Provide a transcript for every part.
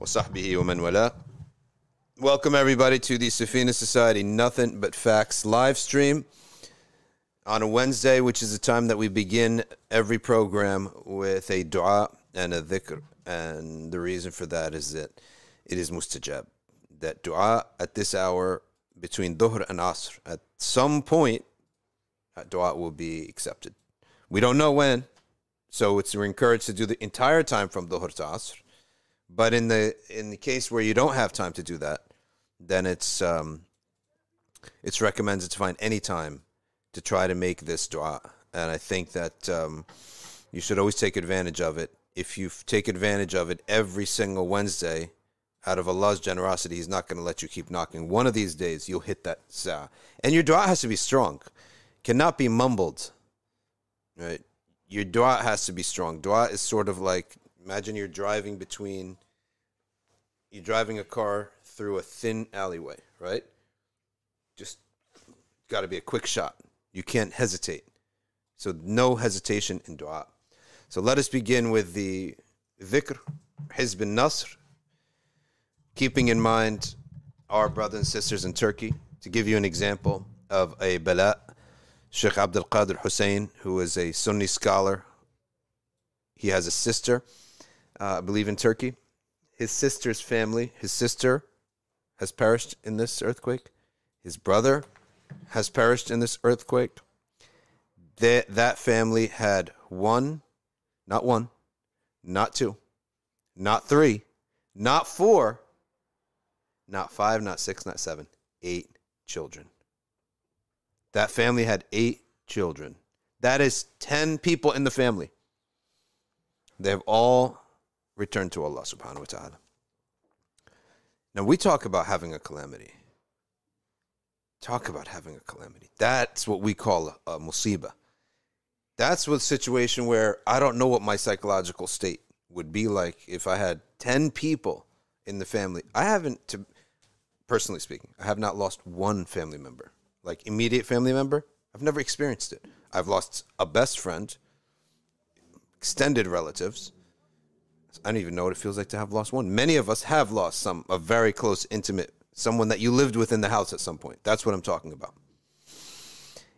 وصحبه ومن والاه. Welcome everybody to the Safina Society Nothing But Facts live stream on a Wednesday, which is the time that we begin every program with a dua and a dhikr. And the reason for that is that it is mustajab. That dua at this hour between dhuhr and asr, at some point, that dua will be accepted. We don't know when, so it's we're encouraged to do the entire time from dhuhr to asr. but in the in the case where you don't have time to do that, then it's um, it's recommended to find any time to try to make this dua. And I think that um, you should always take advantage of it. If you take advantage of it every single Wednesday, out of Allah's generosity, He's not going to let you keep knocking. One of these days, you'll hit that sa. And your dua has to be strong, cannot be mumbled. Right? Your dua has to be strong. Dua is sort of like imagine you're driving between, you're driving a car through a thin alleyway, right? Just got to be a quick shot. You can't hesitate. So no hesitation in dua. So let us begin with the dhikr, Hizb Nasr, keeping in mind our brothers and sisters in Turkey. To give you an example of a bala, Sheikh Abdul Qadir Hussein, who is a Sunni scholar. He has a sister, uh, I believe in Turkey. His sister's family, his sister has perished in this earthquake. His brother has perished in this earthquake. That, that family had one, not one, not two, not three, not four, not five, not six, not seven, eight children. That family had eight children. That is 10 people in the family. They have all returned to Allah subhanahu wa ta'ala. Now, we talk about having a calamity. Talk about having a calamity. That's what we call a, a musibah. That's what situation where I don't know what my psychological state would be like if I had 10 people in the family. I haven't, to, personally speaking, I have not lost one family member, like immediate family member. I've never experienced it. I've lost a best friend, extended relatives, I don't even know what it feels like to have lost one. Many of us have lost some, a very close, intimate, someone that you lived with in the house at some point. That's what I'm talking about.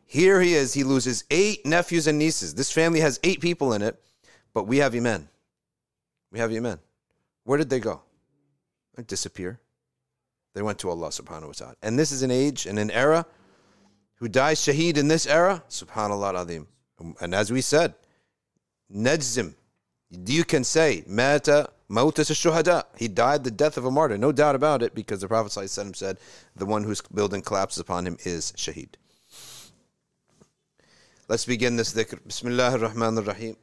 Here he is. He loses eight nephews and nieces. This family has eight people in it, but we have Iman. We have Iman. Where did they go? They disappear. They went to Allah subhanahu wa ta'ala. And this is an age and an era who dies shaheed in this era. Subhanallah azim. And as we said, najzim, you can say, Mata Mautas Shuhada. He died the death of a martyr. No doubt about it, because the Prophet ﷺ said, the one whose building collapses upon him is Shaheed. Let's begin this dhikr. Bismillah ar-Rahman ar-Rahim.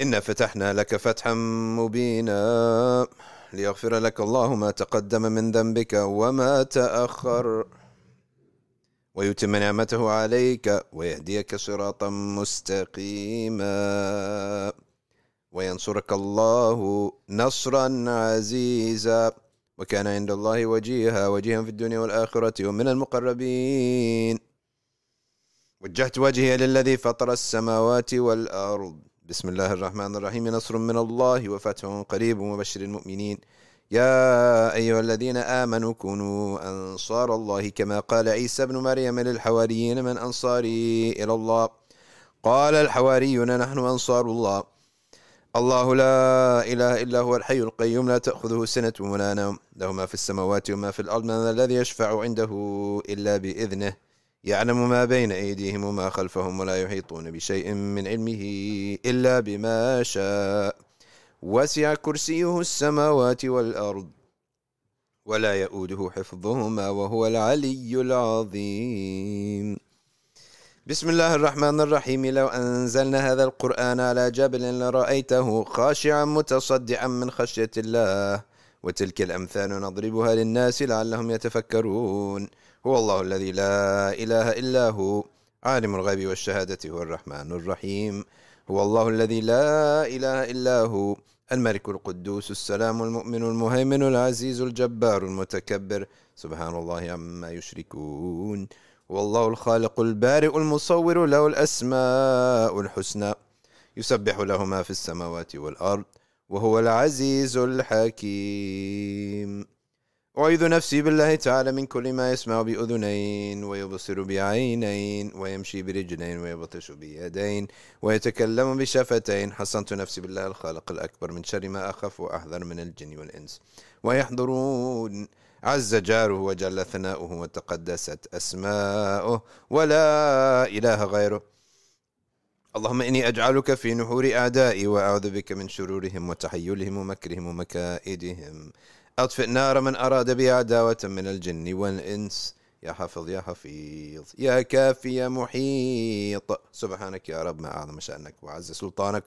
إنا فتحنا لك فتحا مبينا ليغفر لك الله ما تقدم من ذنبك وما تأخر ويتم نعمته عليك ويهديك صراطا مستقيما. وينصرك الله نصرا عزيزا. وكان عند الله وجيها وجيها في الدنيا والآخرة ومن المقربين. وجهت وجهي للذي فطر السماوات والأرض. بسم الله الرحمن الرحيم. نصر من الله وفتح قريب وبشر المؤمنين. يا أيها الذين آمنوا كونوا أنصار الله كما قال عيسى بن مريم للحواريين من أنصاري إلى الله. قال الحواريون نحن أنصار الله. الله لا إله إلا هو الحي القيوم لا تأخذه سنة ولا نوم. له ما في السماوات وما في الأرض من الذي يشفع عنده إلا بإذنه. يعلم ما بين أيديهم وما خلفهم ولا يحيطون بشيء من علمه إلا بما شاء. وسع كرسيه السماوات والأرض ولا يؤوده حفظهما وهو العلي العظيم. بسم الله الرحمن الرحيم. لو أنزلنا هذا القرآن على جبل لرأيته خاشعا متصدعا من خشية الله وتلك الأمثال نضربها للناس لعلهم يتفكرون. هو الله الذي لا إله إلا هو عالم الغيب والشهادة هو الرحمن الرحيم. هو الله الذي لا إله إلا هو الملك القدوس السلام المؤمن المهيمن العزيز الجبار المتكبر. سبحان الله عما يشركون. والله الخالق البارئ المصور له الأسماء الحسنى. يسبح له ما في السماوات والأرض وهو العزيز الحكيم. أعيذ نفسي بالله تعالى من كل ما يسمع بأذنين ويبصر بعينين ويمشي برجلين ويبطش بيدين ويتكلم بشفتين. حصنت نفسي بالله الخالق الأكبر من شر ما أخاف وأحذر من الجن والإنس. ويحضرون عز جاره وجل ثناؤه وتقدست أسماؤه. ولا إله غيره. اللهم إني أجعلك في نحور أعدائي وأعوذ بك من شرورهم وتحيلهم ومكرهم ومكائدهم. أطفئ نار من أراد بي عداوة من الجن والإنس. يا حافظ يا حفيظ يا كافي يا محيط. سبحانك يا رب ما أعظم شأنك وعز سلطانك.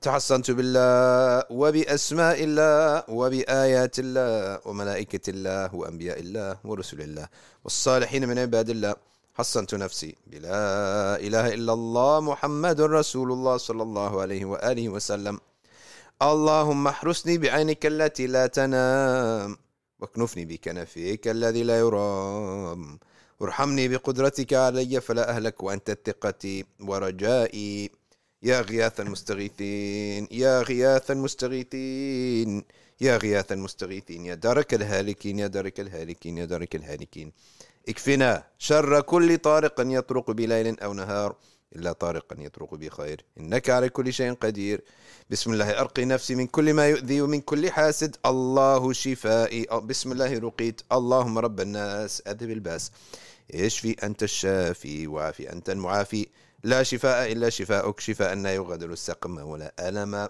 تحصنت بالله وبأسماء الله وبآيات الله وملائكة الله وأنبياء الله ورسل الله والصالحين من عباد الله. حصنت نفسي. بلا إله إلا الله محمد رسول الله صلى الله عليه وآله وسلم. اللهم احرسني بعينك التي لا تنام. واكنفني بكنفيك الذي لا يرام. وارحمني بقدرتك علي فلا أهلك وأنت ثقتي ورجائي. يا غياث المستغيثين يا غياث المستغيثين يا غياث المستغيثين يا درك الهالكين يا درك الهالكين يا درك الهالكين. اكفنا شر كل طارق يطرق بليل أو نهار إلا طارقا يطرق بخير. إنك على كل شيء قدير. بسم الله أرقي نفسي من كل ما يؤذي ومن كل حاسد الله شفائي بسم الله رقيت اللهم رب الناس أذهب الباس اشفي أنت الشافي وعافي أنت المعافي لا شفاء إلا شفاءك شفاء لا يغادر السقم ولا ألم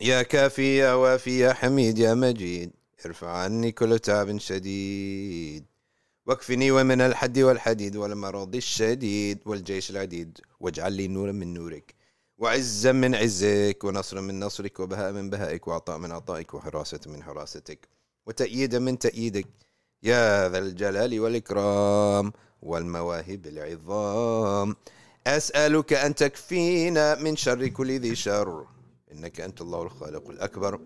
يا كافي يا وافي يا حميد يا مجيد ارفع عني كل تعب شديد واكفني ومن الحد والحديد والمرض الشديد والجيش العديد واجعل لي نورا من نورك وعزا من عزك ونصرا من نصرك وبهاء من بهائك وعطاء من عطائك وحراسة من حراستك. وتأييدا من تأييدك. يا ذا الجلال والإكرام والمواهب العظام. أسألك أن تكفينا من شر كل ذي شر. إنك أنت الله الخالق الأكبر.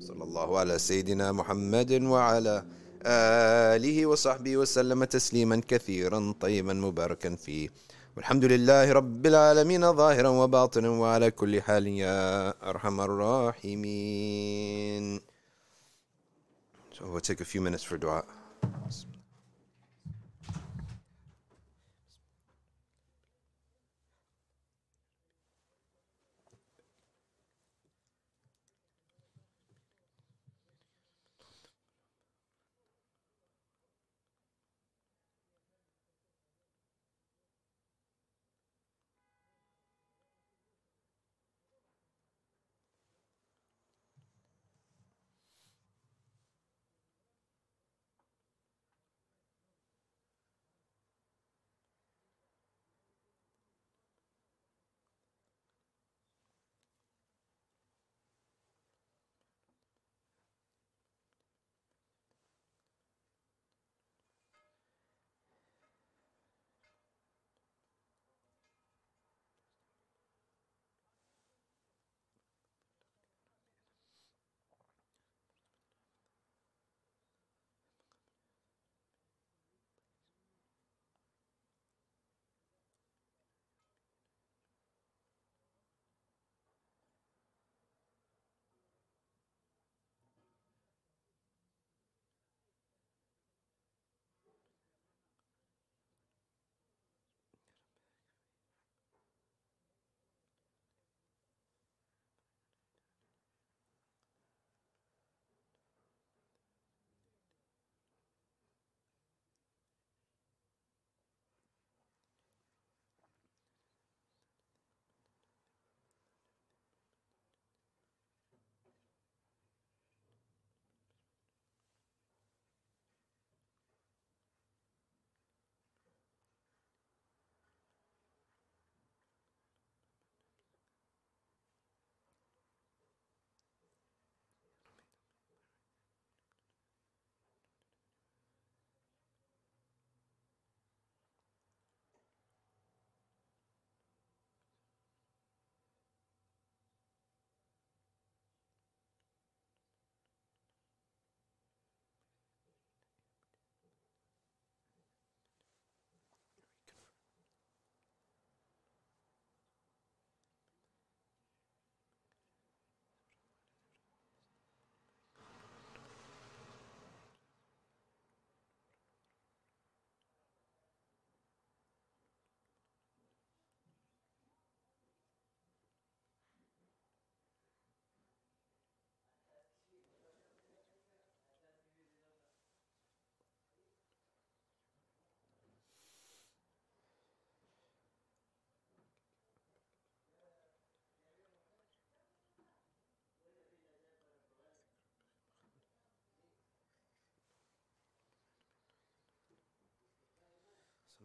صلى الله على سيدنا محمد وعلى آله وصحبه وسلم تسليما كثيرا طيبا مباركا فيه. والحمد لله رب العالمين ظاهرا وباطنا وعلى كل حال يا أرحم الراحمين So we'll take a few minutes for dua.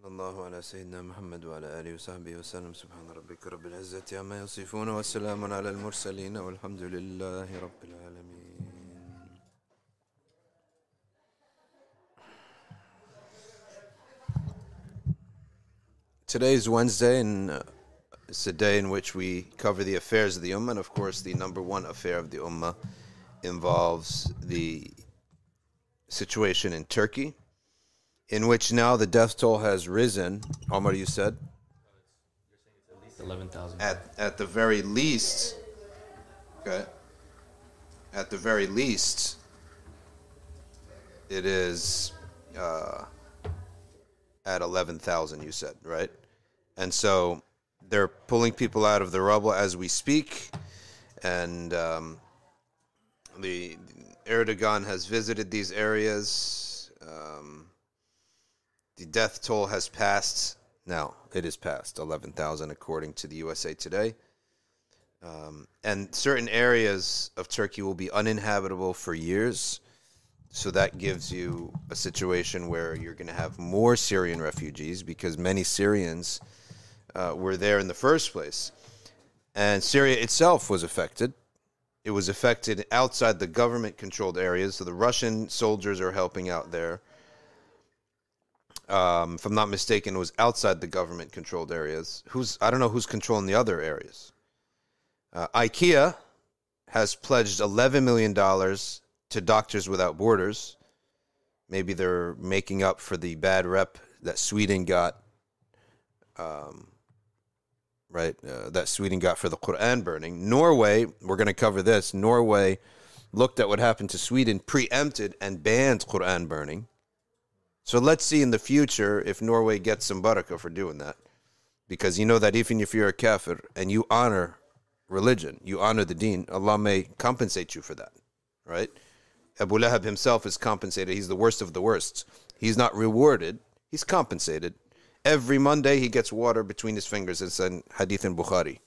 صلى الله على سيدنا محمد وعلى آله وصحبه وسلم سبحان ربك رب العزة عما يصفون وسلام على المرسلين والحمد لله رب العالمين Today is Wednesday, and uh, it's a day in which we cover the affairs of the Ummah. And of course, the number one affair of the Ummah involves the situation in Turkey, in which now the death toll has risen. Omar, you said? At least 11,000. At, at the very least, okay, at the very least, it is uh, at 11,000, you said, right? And so they're pulling people out of the rubble as we speak. And um, the Erdogan has visited these areas. Um, the death toll has passed. Now, it is past 11,000 according to the USA Today. Um, and certain areas of Turkey will be uninhabitable for years. So that gives you a situation where you're going to have more Syrian refugees because many Syrians uh, were there in the first place. And Syria itself was affected. It was affected outside the government controlled areas. So the Russian soldiers are helping out there. Um, if I'm not mistaken, was outside the government controlled areas. Who's I don't know who's controlling the other areas. Uh, IKEA has pledged 11 million dollars to Doctors Without Borders. Maybe they're making up for the bad rep that Sweden got. Um, right, uh, that Sweden got for the Quran burning. Norway, we're going to cover this. Norway looked at what happened to Sweden, preempted and banned Quran burning. So let's see in the future if Norway gets some barakah for doing that. Because you know that even if you're a kafir and you honor religion, you honor the deen, Allah may compensate you for that, right? Abu Lahab himself is compensated. He's the worst of the worst. He's not rewarded, he's compensated. Every Monday he gets water between his fingers. It's in Hadith in Bukhari.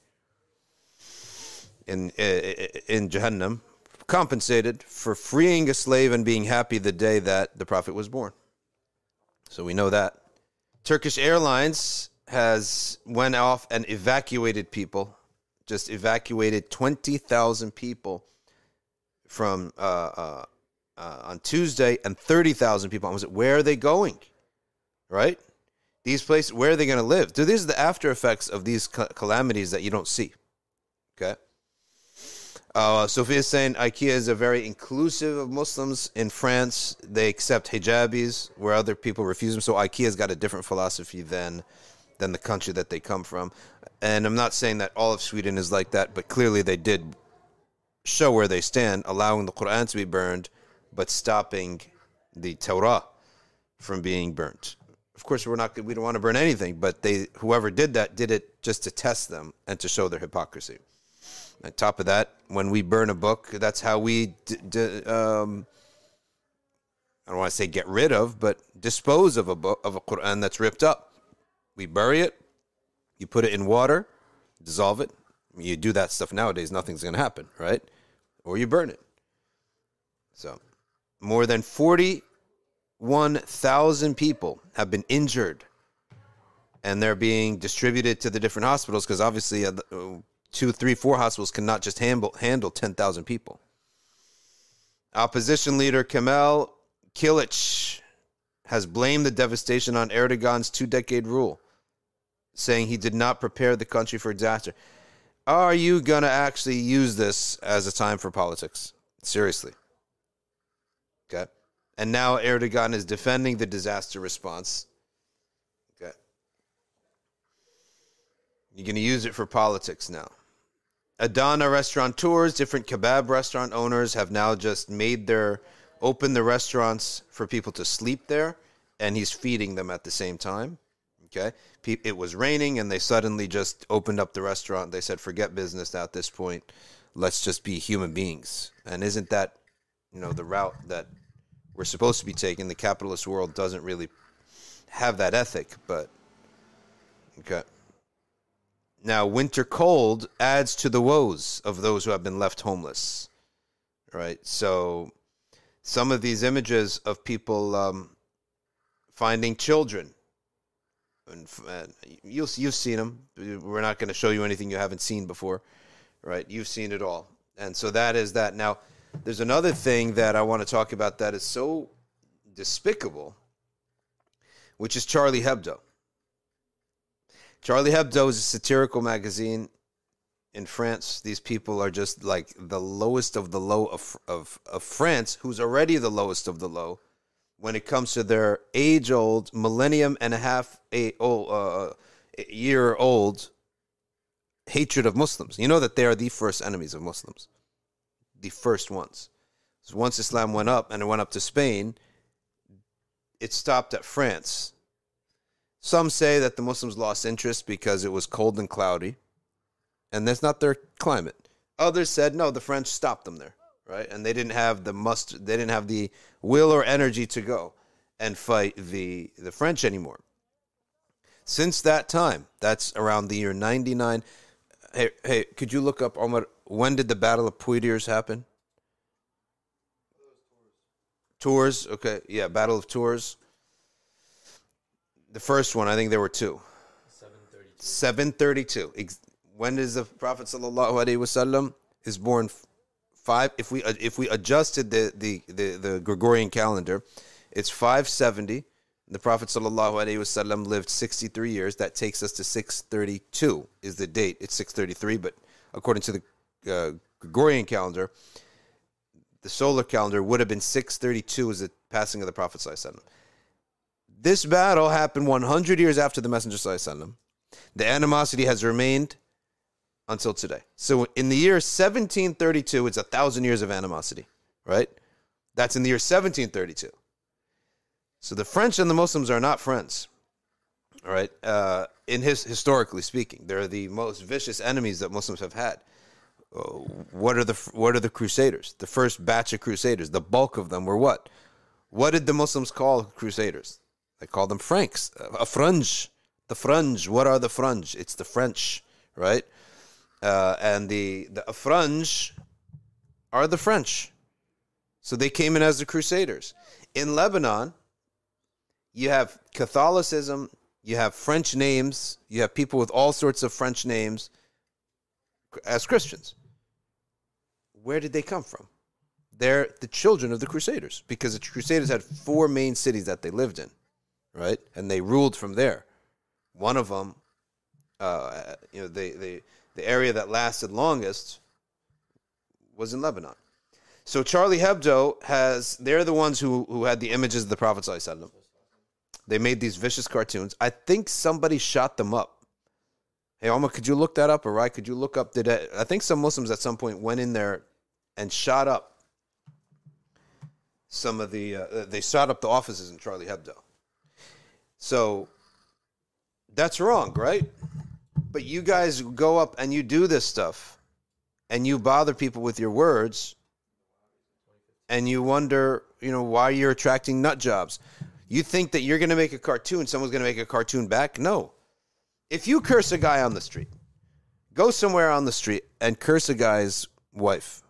In, eh, eh, in Jahannam, compensated for freeing a slave and being happy the day that the Prophet was born. So we know that. Turkish Airlines has went off and evacuated people, just evacuated 20,000 people from uh, uh, uh, on Tuesday and 30,000 people. I was like, where are they going? Right? These places, where are they going to live? So these are the after effects of these calamities that you don't see. Okay? Uh, Sophia is saying IKEA is a very inclusive of Muslims. In France, they accept hijabis where other people refuse them. So IKEA's got a different philosophy than than the country that they come from. And I'm not saying that all of Sweden is like that, but clearly they did show where they stand, allowing the Quran to be burned, but stopping the Torah from being burnt. Of course, we're not we don't want to burn anything, but they whoever did that did it just to test them and to show their hypocrisy. On top of that, when we burn a book, that's how we, d- d- um, I don't want to say get rid of, but dispose of a book of a Quran that's ripped up. We bury it, you put it in water, dissolve it. You do that stuff nowadays, nothing's going to happen, right? Or you burn it. So, more than 41,000 people have been injured and they're being distributed to the different hospitals because obviously uh, two, three, four hospitals cannot just handle handle ten thousand people. Opposition leader Kemal Kilic has blamed the devastation on Erdogan's two-decade rule, saying he did not prepare the country for disaster. Are you gonna actually use this as a time for politics? Seriously. Okay. And now Erdogan is defending the disaster response. Okay. You're going to use it for politics now. Adana restaurateurs, different kebab restaurant owners have now just made their open the restaurants for people to sleep there, and he's feeding them at the same time. Okay, it was raining, and they suddenly just opened up the restaurant. They said, "Forget business at this point. Let's just be human beings." And isn't that, you know, the route that we're supposed to be taking? The capitalist world doesn't really have that ethic, but okay. Now, winter cold adds to the woes of those who have been left homeless. Right? So, some of these images of people um, finding children and, and you'll you've seen them. We're not going to show you anything you haven't seen before, right? You've seen it all, and so that is that. Now, there's another thing that I want to talk about that is so despicable, which is Charlie Hebdo. Charlie Hebdo is a satirical magazine in France. These people are just like the lowest of the low of, of, of France, who's already the lowest of the low when it comes to their age old, millennium and a half a, oh, uh, year old hatred of Muslims. You know that they are the first enemies of Muslims, the first ones. So once Islam went up and it went up to Spain, it stopped at France. Some say that the Muslims lost interest because it was cold and cloudy, and that's not their climate. Others said no, the French stopped them there, right? And they didn't have the must, they didn't have the will or energy to go and fight the the French anymore. Since that time, that's around the year ninety nine. Hey, hey, could you look up Omar? When did the Battle of Poitiers happen? Tours, okay, yeah, Battle of Tours. The first one, I think there were two. 732. 732. When is the Prophet sallallahu alaihi wasallam is born five if we if we adjusted the the the, the Gregorian calendar, it's 570. The Prophet sallallahu alaihi wasallam lived 63 years. That takes us to 632 is the date. It's 633, but according to the uh, Gregorian calendar, the solar calendar would have been 632 as the passing of the Prophet sallallahu this battle happened 100 years after the Messenger. ﷺ. The animosity has remained until today. So in the year 1732, it's a thousand years of animosity, right? That's in the year 1732. So the French and the Muslims are not friends, all right? Uh, in his historically speaking, they're the most vicious enemies that Muslims have had. Uh, what are the what are the Crusaders? The first batch of Crusaders, the bulk of them were what? What did the Muslims call Crusaders? They call them Franks. A Frange. The Frange. What are the Frange? It's the French, right? Uh, and the, the Frange are the French. So they came in as the Crusaders. In Lebanon, you have Catholicism, you have French names, you have people with all sorts of French names as Christians. Where did they come from? They're the children of the Crusaders because the Crusaders had four main cities that they lived in right? And they ruled from there. One of them, uh, you know, the, the, the area that lasted longest was in Lebanon. So Charlie Hebdo has, they're the ones who, who had the images of the Prophet. They made these vicious cartoons. I think somebody shot them up. Hey, Omar, could you look that up? Or right? Could you look up? Did I, I think some Muslims at some point went in there and shot up some of the, uh, they shot up the offices in Charlie Hebdo. So that's wrong, right? But you guys go up and you do this stuff and you bother people with your words and you wonder, you know, why you're attracting nut jobs. You think that you're going to make a cartoon, someone's going to make a cartoon back? No. If you curse a guy on the street, go somewhere on the street and curse a guy's wife.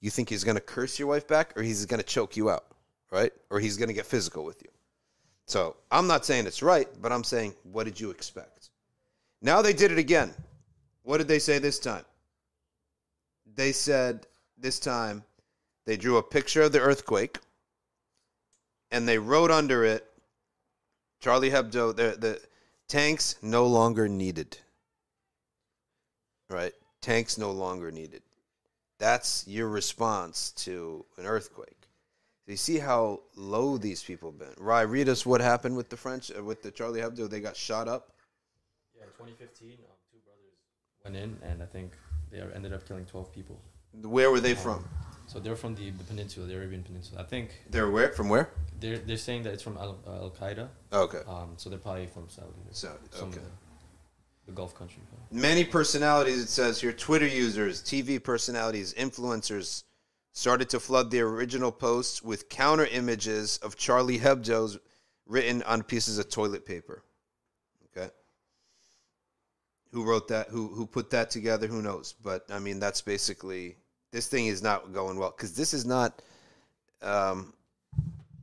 You think he's going to curse your wife back or he's going to choke you out, right? Or he's going to get physical with you. So I'm not saying it's right, but I'm saying, what did you expect? Now they did it again. What did they say this time? They said this time they drew a picture of the earthquake and they wrote under it Charlie Hebdo, the, the tanks no longer needed. Right? Tanks no longer needed. That's your response to an earthquake. So you see how low these people have been. Rai, read us what happened with the French, uh, with the Charlie Hebdo. They got shot up. Yeah, in 2015, um, two brothers went in, and I think they ended up killing 12 people. Where were they Um, from? So they're from the, the peninsula, the Arabian Peninsula. I think They're where? From where? they're they're saying that it's from Al uh, Al Qaeda. Okay. Um, so they're probably from Saudi. Saudi, okay. The, the Gulf country. Many personalities, it says here, Twitter users, TV personalities, influencers, started to flood the original posts with counter images of Charlie Hebdo's written on pieces of toilet paper. Okay. Who wrote that? Who who put that together? Who knows? But I mean, that's basically this thing is not going well because this is not um,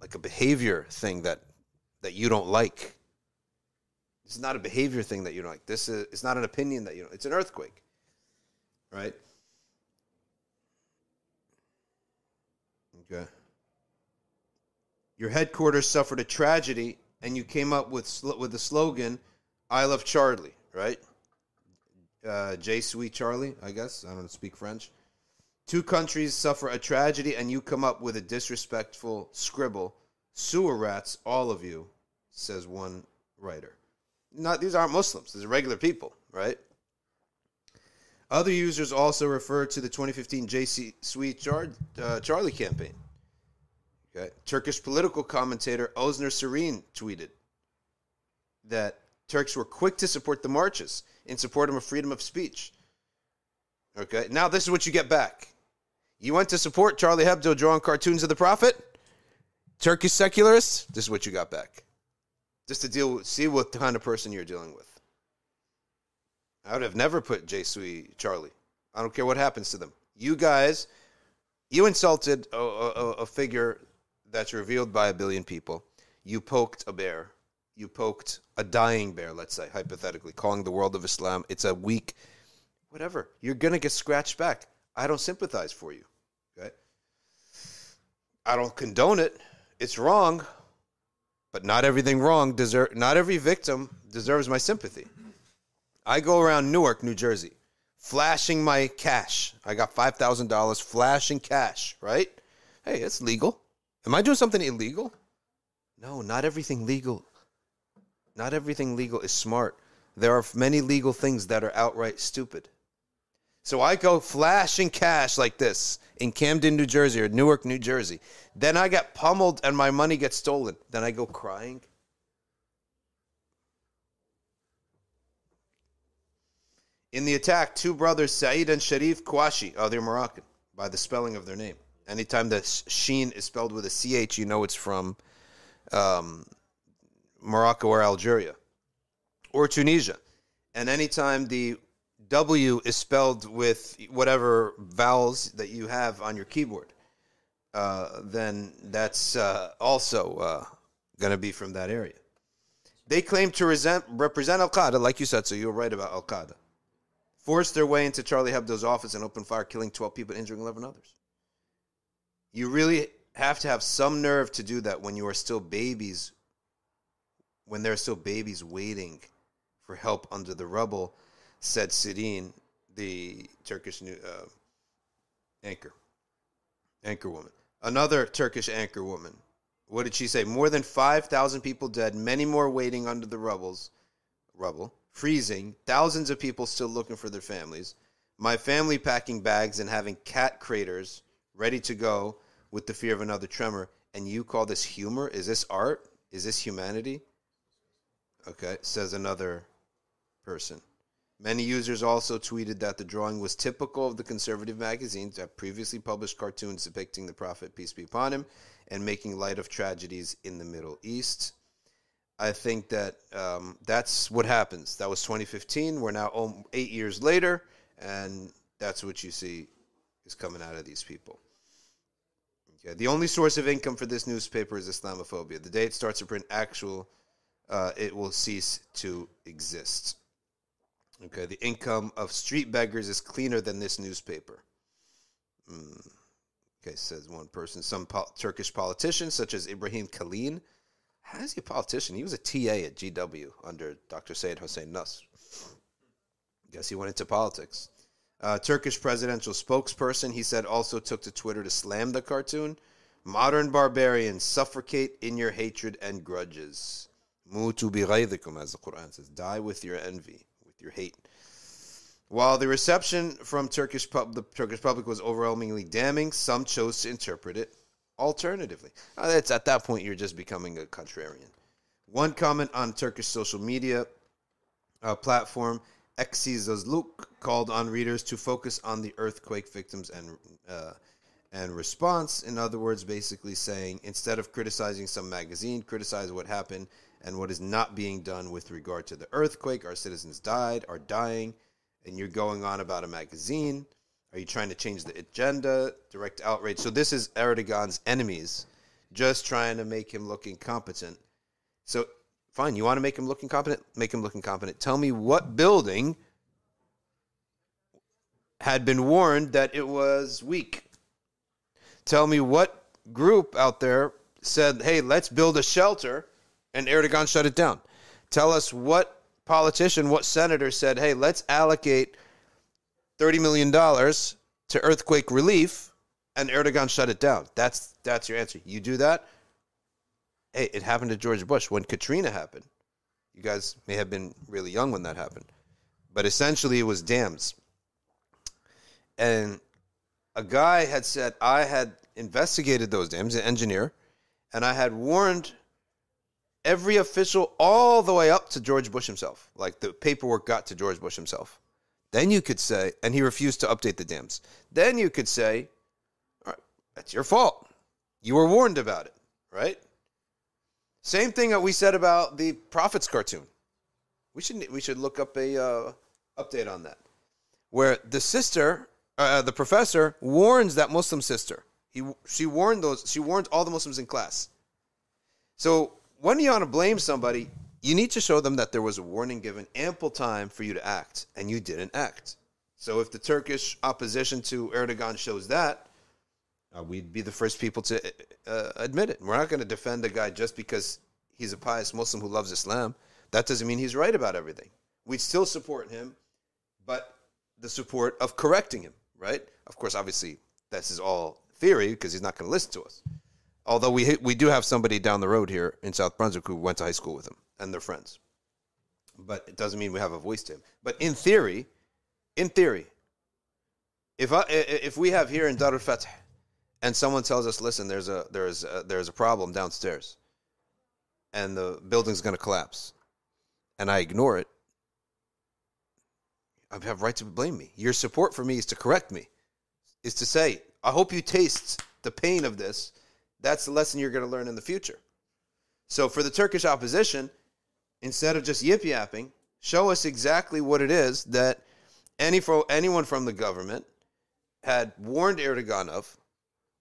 like a behavior thing that that you don't like. It's not a behavior thing that you don't like. This is it's not an opinion that you don't. It's an earthquake, right? Okay. Your headquarters suffered a tragedy, and you came up with with the slogan, "I love Charlie." Right? Uh, J Sweet Charlie, I guess. I don't speak French. Two countries suffer a tragedy, and you come up with a disrespectful scribble. Sewer rats, all of you, says one writer. Not these aren't Muslims; these are regular people, right? Other users also refer to the 2015 JC Sweet Char- uh, Charlie campaign. Okay. Turkish political commentator Ozner Serene tweeted that Turks were quick to support the marches in support of freedom of speech. Okay. Now this is what you get back. You went to support Charlie Hebdo drawing cartoons of the Prophet? Turkish secularists? This is what you got back. Just to deal with, see what kind of person you're dealing with. I would have never put Je suis Charlie. I don't care what happens to them. You guys, you insulted a, a, a figure that's revealed by a billion people. You poked a bear. You poked a dying bear, let's say, hypothetically, calling the world of Islam. It's a weak, whatever. You're going to get scratched back. I don't sympathize for you. Okay? I don't condone it. It's wrong. But not everything wrong deserve not every victim deserves my sympathy. I go around Newark, New Jersey, flashing my cash. I got $5,000 flashing cash, right? Hey, it's legal. Am I doing something illegal? No, not everything legal. Not everything legal is smart. There are many legal things that are outright stupid. So I go flashing cash like this in Camden, New Jersey or Newark, New Jersey. Then I get pummeled and my money gets stolen. Then I go crying. In the attack, two brothers, Saeed and Sharif Kouachi, oh, they're Moroccan by the spelling of their name. Anytime the sheen is spelled with a CH, you know it's from um, Morocco or Algeria or Tunisia. And anytime the W is spelled with whatever vowels that you have on your keyboard, uh, then that's uh, also uh, going to be from that area. They claim to resent, represent Al Qaeda, like you said, so you're right about Al Qaeda. Forced their way into Charlie Hebdo's office and opened fire, killing 12 people, and injuring 11 others. You really have to have some nerve to do that when you are still babies, when there are still babies waiting for help under the rubble, said Sirin, the Turkish new, uh, anchor, anchor woman. Another Turkish anchor woman. What did she say? More than 5,000 people dead, many more waiting under the rubbles, rubble, freezing, thousands of people still looking for their families. My family packing bags and having cat craters ready to go with the fear of another tremor. And you call this humor? Is this art? Is this humanity? Okay, says another person. Many users also tweeted that the drawing was typical of the conservative magazines that previously published cartoons depicting the Prophet, peace be upon him, and making light of tragedies in the Middle East. I think that um, that's what happens. That was 2015. We're now eight years later, and that's what you see is coming out of these people. Okay. The only source of income for this newspaper is Islamophobia. The day it starts to print actual, uh, it will cease to exist. Okay, the income of street beggars is cleaner than this newspaper. Mm. Okay, says one person. Some po- Turkish politicians, such as Ibrahim Kalin, how is he a politician? He was a TA at GW under Dr. Said Hossein Nasr. Guess he went into politics. Uh, Turkish presidential spokesperson, he said, also took to Twitter to slam the cartoon. Modern barbarians, suffocate in your hatred and grudges. Mutu bi as the Quran says. Die with your envy with your hate. While the reception from Turkish pub- the Turkish public was overwhelmingly damning, some chose to interpret it alternatively. That's at that point you're just becoming a contrarian. One comment on Turkish social media uh, platform Ekşi Sözlük called on readers to focus on the earthquake victims and uh, and response. In other words, basically saying instead of criticizing some magazine, criticize what happened and what is not being done with regard to the earthquake. Our citizens died, are dying, and you're going on about a magazine. Are you trying to change the agenda, direct outrage? So this is Erdogan's enemies, just trying to make him look incompetent. So Fine. You want to make him look incompetent? Make him look incompetent. Tell me what building had been warned that it was weak. Tell me what group out there said, hey, let's build a shelter, and Erdogan shut it down. Tell us what politician, what senator said, hey, let's allocate $30 million to earthquake relief, and Erdogan shut it down. That's, that's your answer. You do that, hey, it happened to George Bush when Katrina happened. You guys may have been really young when that happened. But essentially, it was dams. And a guy had said, I had investigated those dams, an engineer, and I had warned every official all the way up to George Bush himself. Like the paperwork got to George Bush himself. Then you could say, and he refused to update the dams. Then you could say, all right, that's your fault. You were warned about it, right? Same thing that we said about the Prophets cartoon. We should we should look up a uh, update on that, where the sister, uh, the professor, warns that Muslim sister. He she warned those. She warned all the Muslims in class. So when you want to blame somebody, you need to show them that there was a warning given, ample time for you to act, and you didn't act. So if the Turkish opposition to Erdogan shows that, uh, we'd be the first people to uh, admit it. We're not going to defend a guy just because he's a pious Muslim who loves Islam. That doesn't mean he's right about everything. We'd still support him, but the support of correcting him, right? Of course, obviously, this is all theory because he's not going to listen to us. Although we we do have somebody down the road here in South Brunswick who went to high school with him and they're friends. But it doesn't mean we have a voice to him. But in theory, in theory, if I, if we have here in Darul and someone tells us, "Listen, there's a there's a, there's a problem downstairs, and the building's going to collapse," and I ignore it, I have right to blame me. Your support for me is to correct me, is to say, "I hope you taste the pain of this." That's the lesson you're going to learn in the future. So for the Turkish opposition, instead of just yip yapping, show us exactly what it is that any for anyone from the government had warned Erdogan of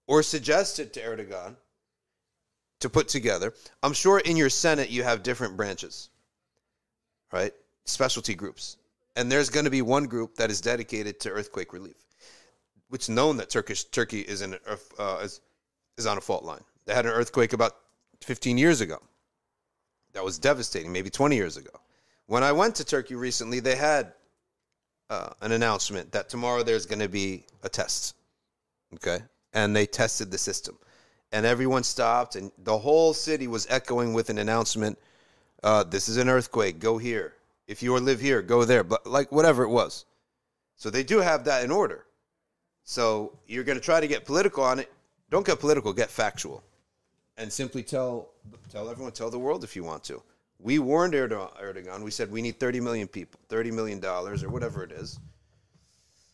or suggested to Erdogan to put together. I'm sure in your Senate you have different branches, right? Specialty groups. And there's going to be one group that is dedicated to earthquake relief, which known that Turkish Turkey is in uh, is, is on a fault line. They had an earthquake about 15 years ago. That was devastating, maybe 20 years ago. When I went to Turkey recently, they had uh, an announcement that tomorrow there's going to be a test. Okay. And they tested the system. And everyone stopped, and the whole city was echoing with an announcement uh, this is an earthquake, go here. If you live here, go there. But like whatever it was. So they do have that in order. So you're going to try to get political on it. Don't get political, get factual and simply tell tell everyone, tell the world if you want to. We warned Erdogan. We said we need 30 million people, 30 million dollars or whatever it is,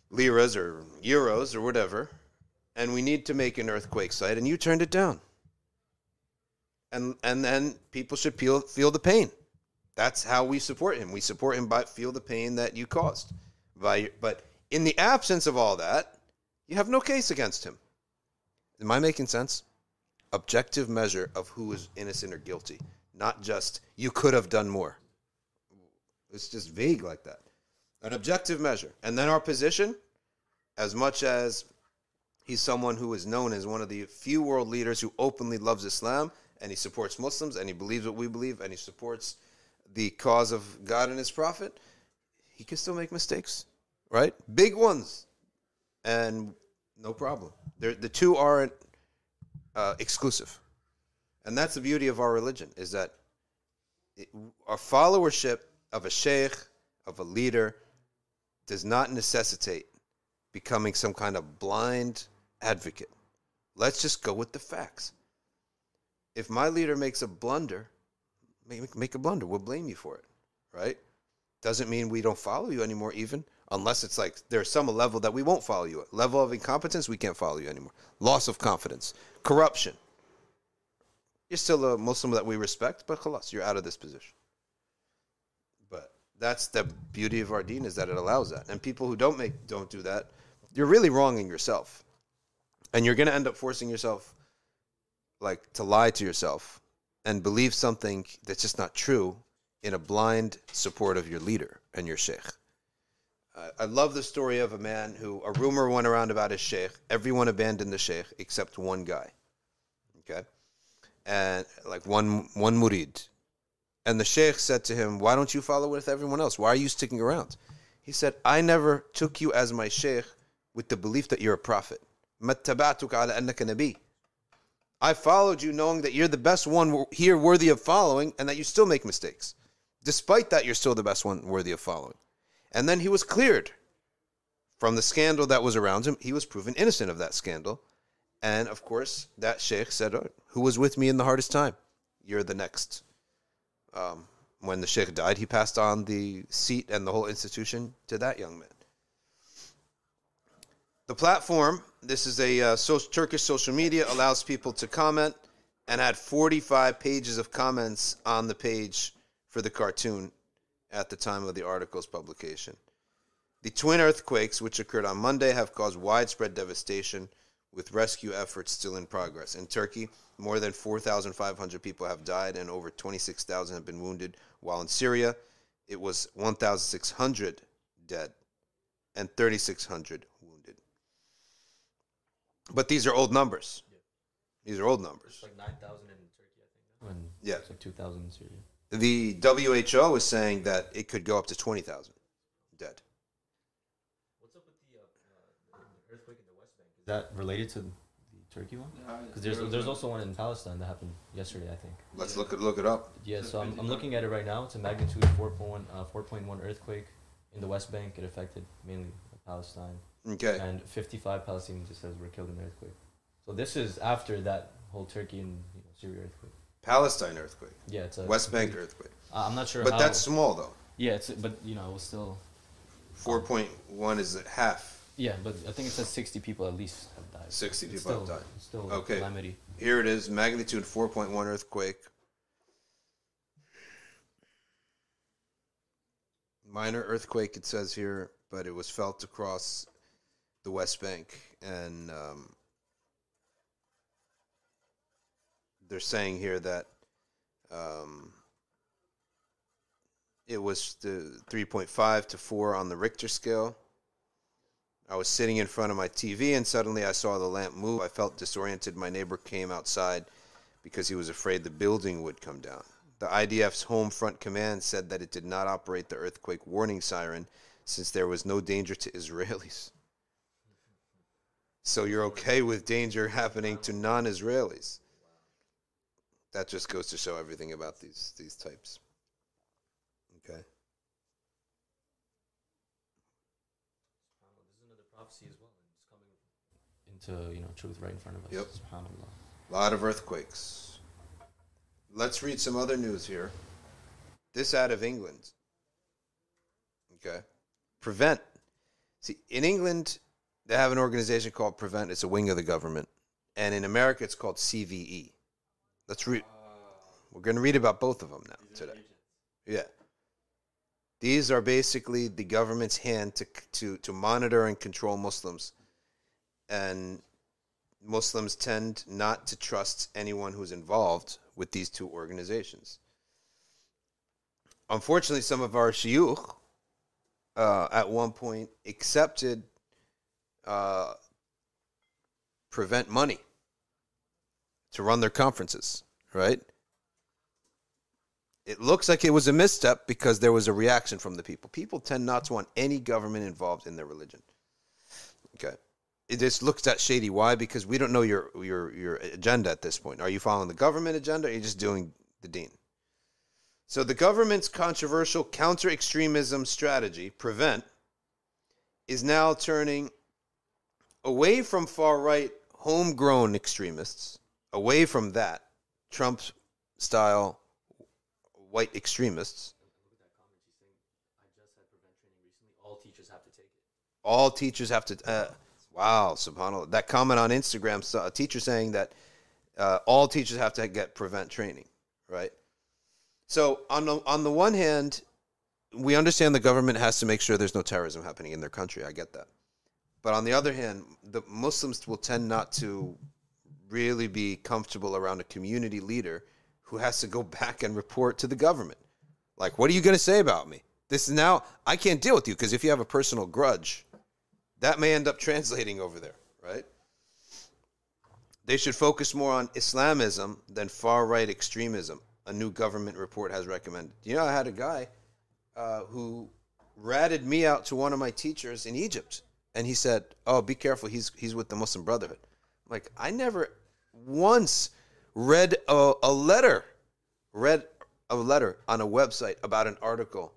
liras or euros or whatever, and we need to make an earthquake site, and you turned it down. And and then people should feel feel the pain. That's how we support him. We support him by feel the pain that you caused. By but in the absence of all that, you have no case against him. Am I making sense? objective measure of who is innocent or guilty, not just you could have done more. It's just vague like that. An objective measure. And then our position, as much as he's someone who is known as one of the few world leaders who openly loves Islam and he supports Muslims and he believes what we believe and he supports the cause of God and his prophet, he can still make mistakes, right? Big ones. And no problem. They're, the two aren't uh, exclusive, and that's the beauty of our religion is that it, our followership of a sheikh, of a leader, does not necessitate becoming some kind of blind advocate. Let's just go with the facts. If my leader makes a blunder, make, make a blunder. We'll blame you for it, right? Doesn't mean we don't follow you anymore, even unless it's like there's some level that we won't follow you at. Level of incompetence, we can't follow you anymore. Loss of confidence, corruption. You're still a Muslim that we respect, but khalas, you're out of this position. But that's the beauty of our deen is that it allows that. And people who don't make don't do that, you're really wronging yourself. And you're gonna end up forcing yourself like to lie to yourself and believe something that's just not true in a blind support of your leader and your sheikh. I love the story of a man who a rumor went around about his sheikh. Everyone abandoned the sheikh except one guy. Okay, and like one one murid, and the sheikh said to him, "Why don't you follow with everyone else? Why are you sticking around?" He said, "I never took you as my sheikh with the belief that you're a prophet. I followed you knowing that you're the best one here worthy of following and that you still make mistakes. Despite that, you're still the best one worthy of following. And then he was cleared from the scandal that was around him. He was proven innocent of that scandal. And of course, that sheikh said, oh, Who was with me in the hardest time? You're the next. Um, when the sheikh died, he passed on the seat and the whole institution to that young man. The platform, this is a uh, so- Turkish social media, allows people to comment and had 45 pages of comments on the page for the cartoon at the time of the article's publication. The twin earthquakes, which occurred on Monday, have caused widespread devastation, with rescue efforts still in progress. In Turkey, more than 4,500 people have died and over 26,000 have been wounded, while in Syria, it was 1,600 dead and 3,600 wounded. But these are old numbers. These are old numbers. It's like 9,000 in Turkey, I think. And Yeah. It's like 2,000 in Syria. The WHO is saying that it could go up to 20,000 dead. What's up with the, uh, uh, the earthquake in the West Bank? Is that related to the Turkey one? Because there's there's also one in Palestine that happened yesterday, I think. Let's look it look it up. Yeah, so I'm, I'm looking at it right now. It's a magnitude 4.1 uh, 4.1 earthquake in the West Bank. It affected mainly Palestine, Okay. and 55 Palestinians it says were killed in the earthquake. So this is after that whole Turkey and you know, Syria earthquake. Palestine earthquake. Yeah, it's a West Bank earthquake. Uh, I'm not sure. But how, that's small though. yeah, it's but you know it was still 4.1 is half. yeah, but I think it says 60 people at least have died. 60 It's people have died. Still Okay. calamity. Here it is, magnitude 4.1 earthquake. Minor earthquake, it says here, but it was felt across the West Bank. And um, they're saying here that um, it was the 3.5 to 4 on the Richter scale. I was sitting in front of my TV and suddenly I saw the lamp move. I felt disoriented. My neighbor came outside because he was afraid the building would come down. The IDF's Home Front Command said that it did not operate the earthquake warning siren since there was no danger to Israelis. So you're okay with danger happening to non Israelis. That just goes to show everything about these, these types. Okay. This is another prophecy as well, and it's coming into you know truth right in front of us. Yep. Subhanallah. Uh, a lot of earthquakes. Let's read some other news here. This out of England. Okay. Prevent. See, in England, they have an organization called Prevent. It's a wing of the government. And in America, it's called CVE. Let's read. We're going to read about both of them now today. Yeah. These are basically the government's hand to, to, to monitor and control Muslims. And Muslims tend not to trust anyone who's involved with these two organizations. Unfortunately, some of our shuyukh uh, at one point accepted uh, prevent money to run their conferences, right? It looks like it was a misstep because there was a reaction from the people. People tend not to want any government involved in their religion. Okay it just looks that shady. Why? Because we don't know your your your agenda at this point. Are you following the government agenda? Or are you just doing the deen? So the government's controversial counter extremism strategy, prevent, is now turning away from far right homegrown extremists, away from that Trump style white extremists. All teachers have to take it. Uh, Wow, subhanallah. That comment on Instagram, a teacher saying that uh, all teachers have to get prevent training, right? So on the, on the one hand, we understand the government has to make sure there's no terrorism happening in their country. I get that. But on the other hand, the Muslims will tend not to really be comfortable around a community leader who has to go back and report to the government. Like, what are you going to say about me? This is now, I can't deal with you because if you have a personal grudge, that may end up translating over there, right? They should focus more on Islamism than far right extremism, a new government report has recommended. You know, I had a guy uh, who ratted me out to one of my teachers in Egypt, and he said, "Oh, be careful. He's he's with the Muslim Brotherhood." I'm like, I never once read a, a letter, read a letter on a website about an article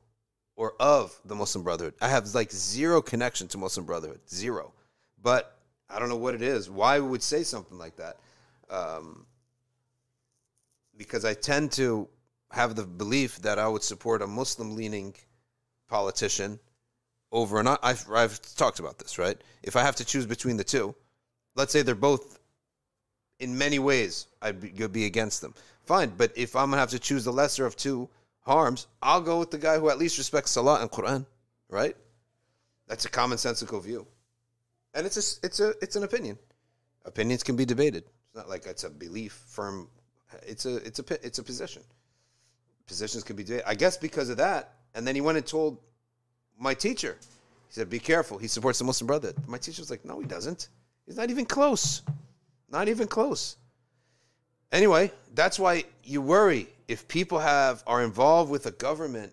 or of the Muslim Brotherhood. I have like zero connection to Muslim Brotherhood, zero. But I don't know what it is. Why would say something like that? Um, because I tend to have the belief that I would support a Muslim-leaning politician over and I've I've talked about this, right? If I have to choose between the two, let's say they're both in many ways I'd be, be against them. Fine, but if I'm gonna have to choose the lesser of two harms, I'll go with the guy who at least respects Salah and Quran, right? That's a commonsensical view, and it's a it's a it's an opinion. Opinions can be debated. It's not like it's a belief firm. It's a it's a it's a position. Positions can be debated. I guess because of that, and then he went and told my teacher. He said, "Be careful. He supports the Muslim Brotherhood." My teacher was like, "No, he doesn't. He's not even close. Not even close." Anyway, that's why you worry if people have are involved with a government.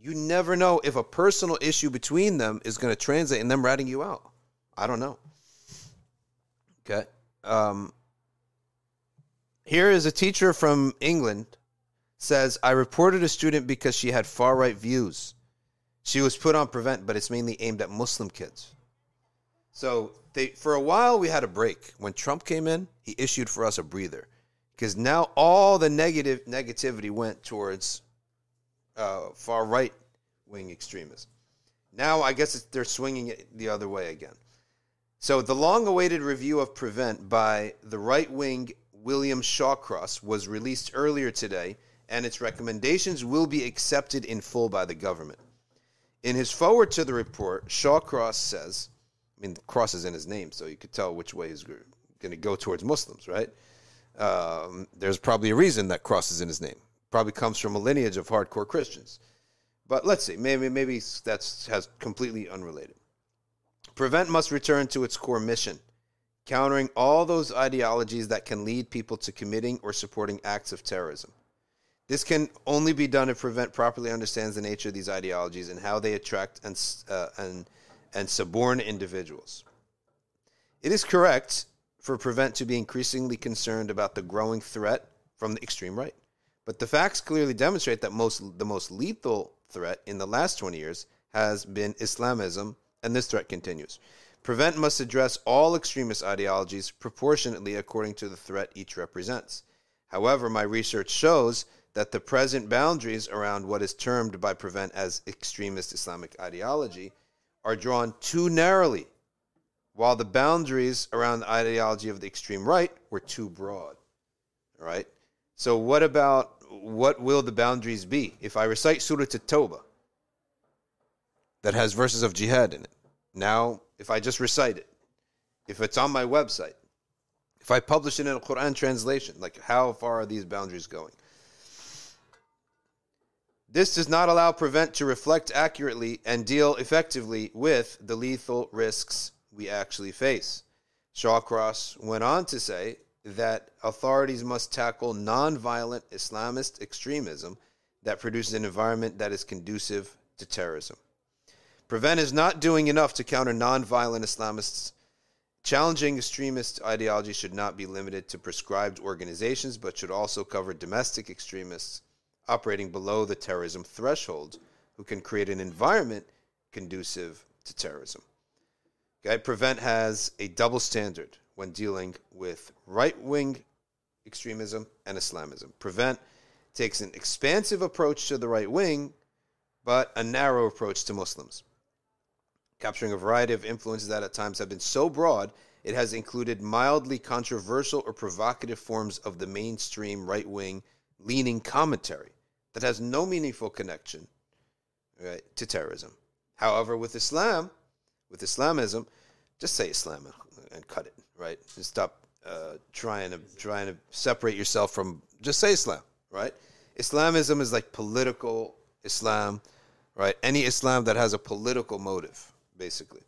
You never know if a personal issue between them is going to translate in them ratting you out. I don't know. Okay. Um, here is a teacher from England says I reported a student because she had far right views. She was put on prevent, but it's mainly aimed at Muslim kids. So they for a while we had a break. When Trump came in, he issued for us a breather because now all the negative negativity went towards uh, far right wing extremists. Now I guess they're swinging it the other way again. So the long-awaited review of Prevent by the right-wing William Shawcross was released earlier today, and its recommendations will be accepted in full by the government. In his forward to the report, Shawcross says, I mean, cross is in his name, so you could tell which way he's going to go towards Muslims, right? Um, there's probably a reason that cross is in his name. Probably comes from a lineage of hardcore Christians. But let's see, maybe maybe that's has completely unrelated. Prevent must return to its core mission, countering all those ideologies that can lead people to committing or supporting acts of terrorism. This can only be done if Prevent properly understands the nature of these ideologies and how they attract and, uh, and, and suborn individuals. It is correct for Prevent to be increasingly concerned about the growing threat from the extreme right. But the facts clearly demonstrate that most, the most lethal threat in the last 20 years has been Islamism, and this threat continues. Prevent must address all extremist ideologies proportionately according to the threat each represents. However, my research shows that the present boundaries around what is termed by Prevent as extremist Islamic ideology are drawn too narrowly, while the boundaries around the ideology of the extreme right were too broad. All right? So, what about what will the boundaries be? If I recite Surah At-Tawbah that has verses of jihad in it, now if I just recite it, if it's on my website, if I publish it in a Quran translation, like how far are these boundaries going? This does not allow Prevent to reflect accurately and deal effectively with the lethal risks we actually face. Shawcross went on to say that authorities must tackle nonviolent Islamist extremism that produces an environment that is conducive to terrorism. Prevent is not doing enough to counter nonviolent Islamists. Challenging extremist ideology should not be limited to prescribed organizations, but should also cover domestic extremists operating below the terrorism threshold who can create an environment conducive to terrorism. Okay, Prevent has a double standard when dealing with right wing extremism and Islamism. Prevent takes an expansive approach to the right wing, but a narrow approach to Muslims. Capturing a variety of influences that at times have been so broad, it has included mildly controversial or provocative forms of the mainstream right wing leaning commentary that has no meaningful connection right, to terrorism. However, with Islam, with Islamism, just say Islam and cut it, right? And stop uh, trying to trying to separate yourself from just say Islam, right? Islamism is like political Islam, right? Any Islam that has a political motive, basically.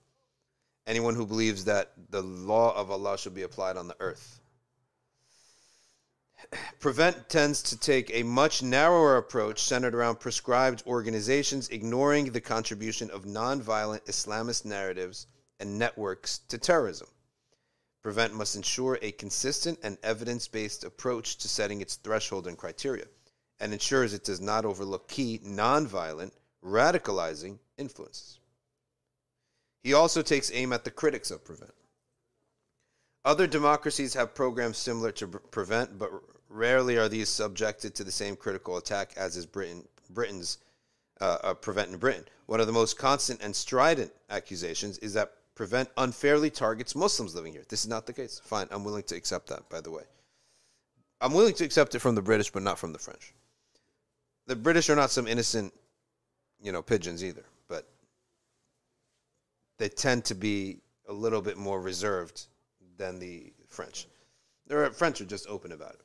Anyone who believes that the law of Allah should be applied on the earth. Prevent tends to take a much narrower approach centered around prescribed organizations, ignoring the contribution of nonviolent Islamist narratives and networks to terrorism. Prevent must ensure a consistent and evidence based approach to setting its threshold and criteria, and ensures it does not overlook key nonviolent, radicalizing influences. He also takes aim at the critics of Prevent. Other democracies have programs similar to Prevent, but rarely are these subjected to the same critical attack as is Britain, Britain's uh, uh, Prevent in Britain. One of the most constant and strident accusations is that Prevent unfairly targets Muslims living here. This is not the case. Fine, I'm willing to accept that, by the way. I'm willing to accept it from the British, but not from the French. The British are not some innocent, you know, pigeons either, but they tend to be a little bit more reserved than the French. The French are just open about it.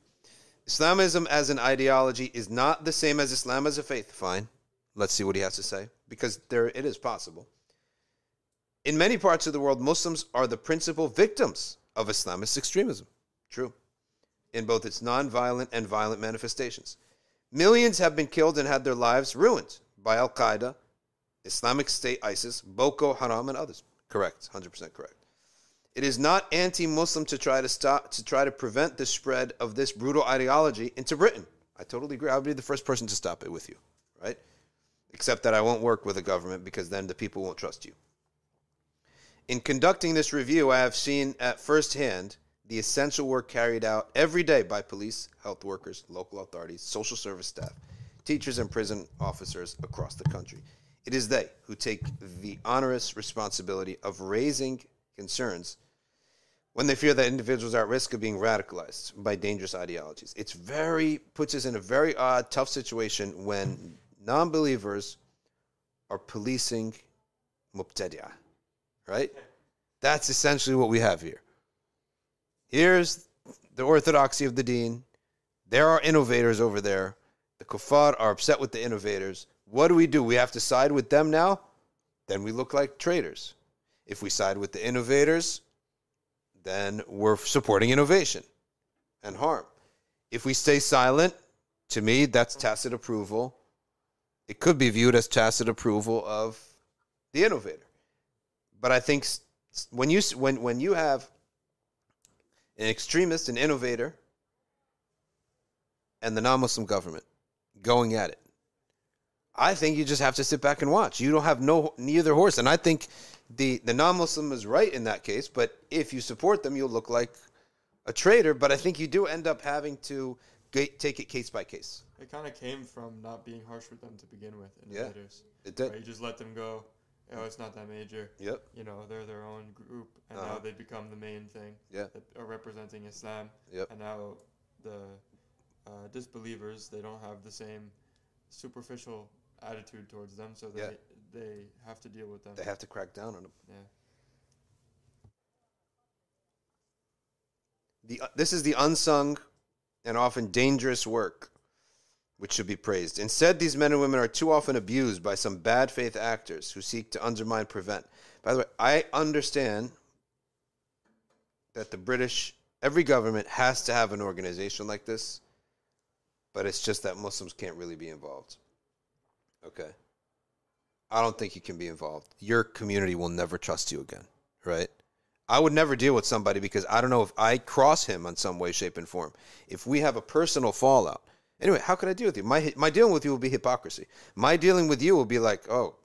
Islamism as an ideology is not the same as Islam as a faith. Fine. Let's see what he has to say because there it is possible. In many parts of the world, Muslims are the principal victims of Islamist extremism. True. In both its nonviolent and violent manifestations. Millions have been killed and had their lives ruined by Al Qaeda, Islamic State, ISIS, Boko Haram, and others. Correct. 100% correct. It is not anti-Muslim to try to stop to try to prevent the spread of this brutal ideology into Britain. I totally agree. I would be the first person to stop it with you, right? Except that I won't work with the government because then the people won't trust you. In conducting this review, I have seen at first hand the essential work carried out every day by police, health workers, local authorities, social service staff, teachers, and prison officers across the country. It is they who take the onerous responsibility of raising concerns when they fear that individuals are at risk of being radicalized by dangerous ideologies. It's very puts us in a very odd, tough situation when non-believers are policing mubtadi'ah right? That's essentially what we have here. Here's the orthodoxy of the deen. There are innovators over there. The kuffar are upset with the innovators. What do we do? We have to side with them now? Then we look like traitors. If we side with the innovators, then we're supporting innovation and harm. If we stay silent, to me, that's tacit approval. It could be viewed as tacit approval of the innovator. But I think when you when when you have an extremist, an innovator, and the non-Muslim government going at it, I think you just have to sit back and watch. You don't have no neither horse, and I think the the non-Muslim is right in that case. But if you support them, you'll look like a traitor. But I think you do end up having to take it case by case. It kind of came from not being harsh with them to begin with. Innovators. Yeah, it did. Right? You just let them go oh, it's not that major. Yep. You know, they're their own group, and uh-huh. now they become the main thing. Yeah. That are representing Islam. Yep. And now the uh, disbelievers, they don't have the same superficial attitude towards them, so they yeah. They have to deal with them. They have to crack down on them. Yeah. The, uh, this is the unsung and often dangerous work which should be praised. Instead, these men and women are too often abused by some bad faith actors who seek to undermine, prevent. By the way, I understand that the British, every government has to have an organization like this, but it's just that Muslims can't really be involved. Okay. I don't think you can be involved. Your community will never trust you again, right? I would never deal with somebody because I don't know if I cross him on some way, shape, and form. If we have a personal fallout, Anyway, how could I deal with you? My my dealing with you will be hypocrisy. My dealing with you will be like, oh,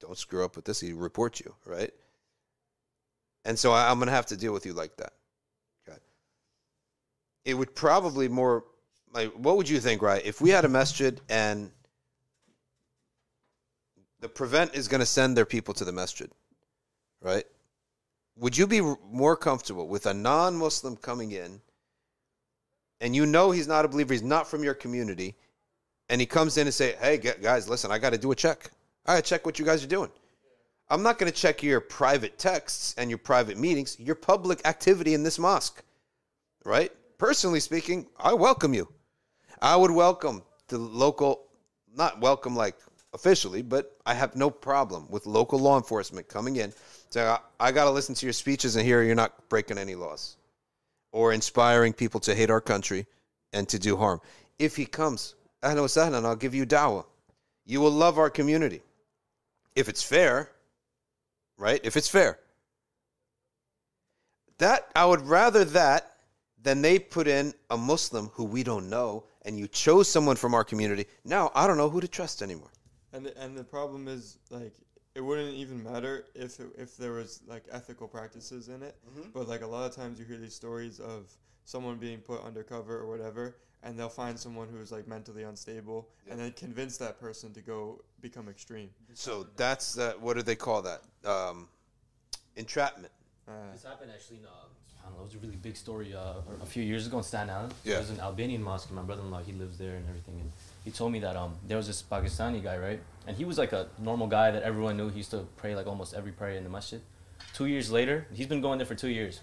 don't screw up with this. He report you, right? And so I, am gonna have to deal with you like that. Okay. It would probably more like what would you think, right? If we had a masjid and the prevent is going to send their people to the masjid, right? Would you be more comfortable with a non-Muslim coming in and you know he's not a believer, he's not from your community, and he comes in and say, "Hey guys, listen, I got to do a check. I got to check what you guys are doing. I'm not going to check your private texts and your private meetings, your public activity in this mosque, right? Personally speaking, I welcome you. I would welcome the local, not welcome like officially, but I have no problem with local law enforcement coming in. So I, got to listen to your speeches and hear you're not breaking any laws or inspiring people to hate our country and to do harm. If he comes, sahlan, I'll give you dawah. You will love our community. If it's fair, right? If it's fair. That I would rather that than they put in a Muslim who we don't know and you chose someone from our community. Now I don't know who to trust anymore. And the, and the problem is like it wouldn't even matter if it, if there was like ethical practices in it. But like a lot of times you hear these stories of someone being put undercover or whatever, and they'll find someone who's like mentally unstable, and then convince that person to go become extreme. So that's uh, what do they call that? Um, entrapment. Uh, This happened actually in, uh, I don't know, it was a really big story uh, a few years ago in Staten Island. Yeah. There was an Albanian mosque, and my brother-in-law, he lives there and everything. And he told me that um, there was this Pakistani guy, right? And he was like a normal guy that everyone knew. He used to pray like almost every prayer in the masjid. Two years later, he's been going there for two years.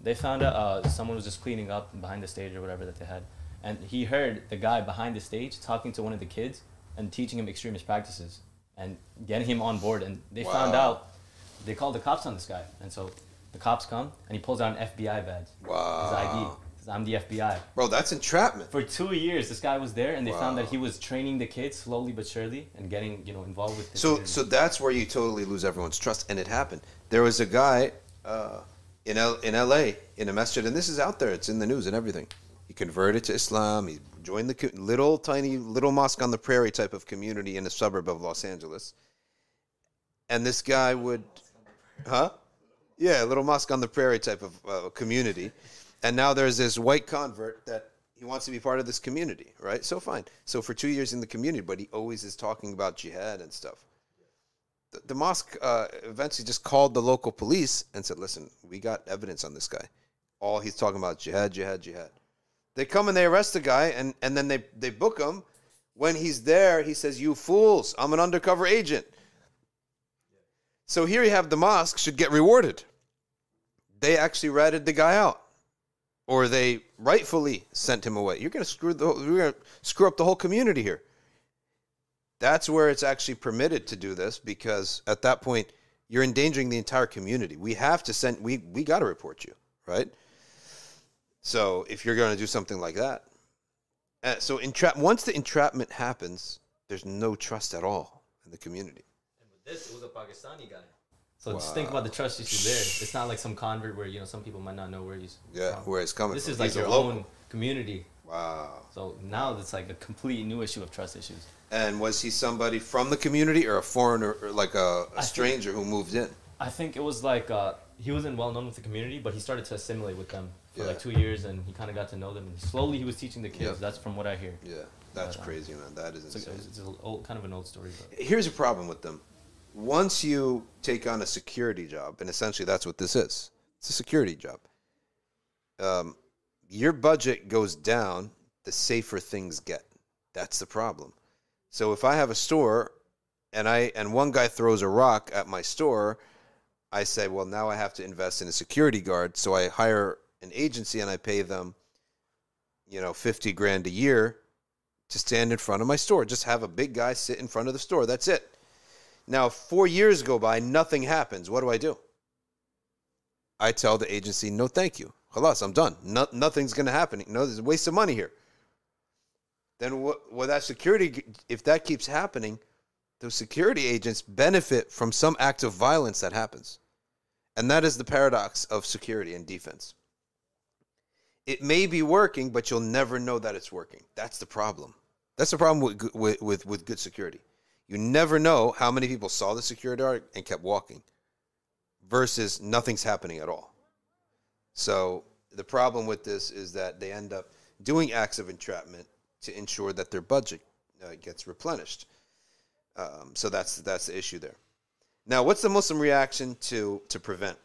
They found out uh, someone was just cleaning up behind the stage or whatever that they had. And he heard the guy behind the stage talking to one of the kids and teaching him extremist practices and getting him on board. And they found out they called the cops on this guy, and so the cops come, and he pulls out an FBI badge, Wow. his ID. Says, I'm the FBI. Bro, that's entrapment. For two years, this guy was there, and they found that he was training the kids slowly but surely and getting you know involved with. So, community. so that's where you totally lose everyone's trust, and it happened. There was a guy uh, in L- in L.A. in a masjid, and this is out there. It's in the news and everything. He converted to Islam. He joined the little tiny little mosque on the prairie type of community in a suburb of Los Angeles. And this guy would, huh? Yeah, little mosque on the prairie type of uh, community. And now there's this white convert that he wants to be part of this community, right? So fine. So for two years in the community, but he always is talking about jihad and stuff. The, the mosque uh, eventually just called the local police and said, "Listen, we got evidence on this guy. All he's talking about jihad, jihad, jihad." They come and they arrest the guy, and and then they they book him. When he's there, he says, "You fools! I'm an undercover agent." So here you have the mosque should get rewarded. They actually ratted the guy out, or they rightfully sent him away. You're going to screw the you're going to screw up the whole community here. That's where it's actually permitted to do this because at that point you're endangering the entire community. We have to send we we got to report you, right? So if you're going to do something like that, uh, so entrap once the entrapment happens, there's no trust at all in the community. And with this, it was a Pakistani guy. So just think about the trust issue there. It's not like some convert where you know some people might not know where he's. Yeah, from. where it's coming This from. is like He's your local. own community. Wow. So now it's like a complete new issue of trust issues. And was he somebody from the community or a foreigner, or like a, think- stranger who moved in? I think it was like uh, he wasn't well known with the community, but he started to assimilate with them for Yeah. like two years, and he kind of got to know them. And slowly, he was teaching the kids. Yep. That's from what I hear. Yeah, that's But, um, crazy, man. That is It's, insane. a, it's an old, kind of an old story, but Here's a problem with them. Once you take on a security job, and essentially that's what this is, it's a security job. Um, your budget goes down, the safer things get. That's the problem. So if I have a store, and I and one guy throws a rock at my store, I say, well, now I have to invest in a security guard. So I hire an agency and I pay them, you know, fifty grand a year to stand in front of my store. Just have a big guy sit in front of the store. That's it. Now, four years go by, nothing happens. What do I do? I tell the agency, no, thank you. Halas, I'm done. No, nothing's going to happen. No, there's a waste of money here. Then what? That security, if that keeps happening, those security agents benefit from some act of violence that happens, and that is the paradox of security and defense. It may be working, but you'll never know that it's working. That's the problem. That's the problem with with with, with good security. You never know how many people saw the security guard and kept walking, versus nothing's happening at all. So the problem with this is that they end up doing acts of entrapment to ensure that their budget uh, gets replenished. Um, so that's that's the issue there. Now, what's the Muslim reaction to to prevent?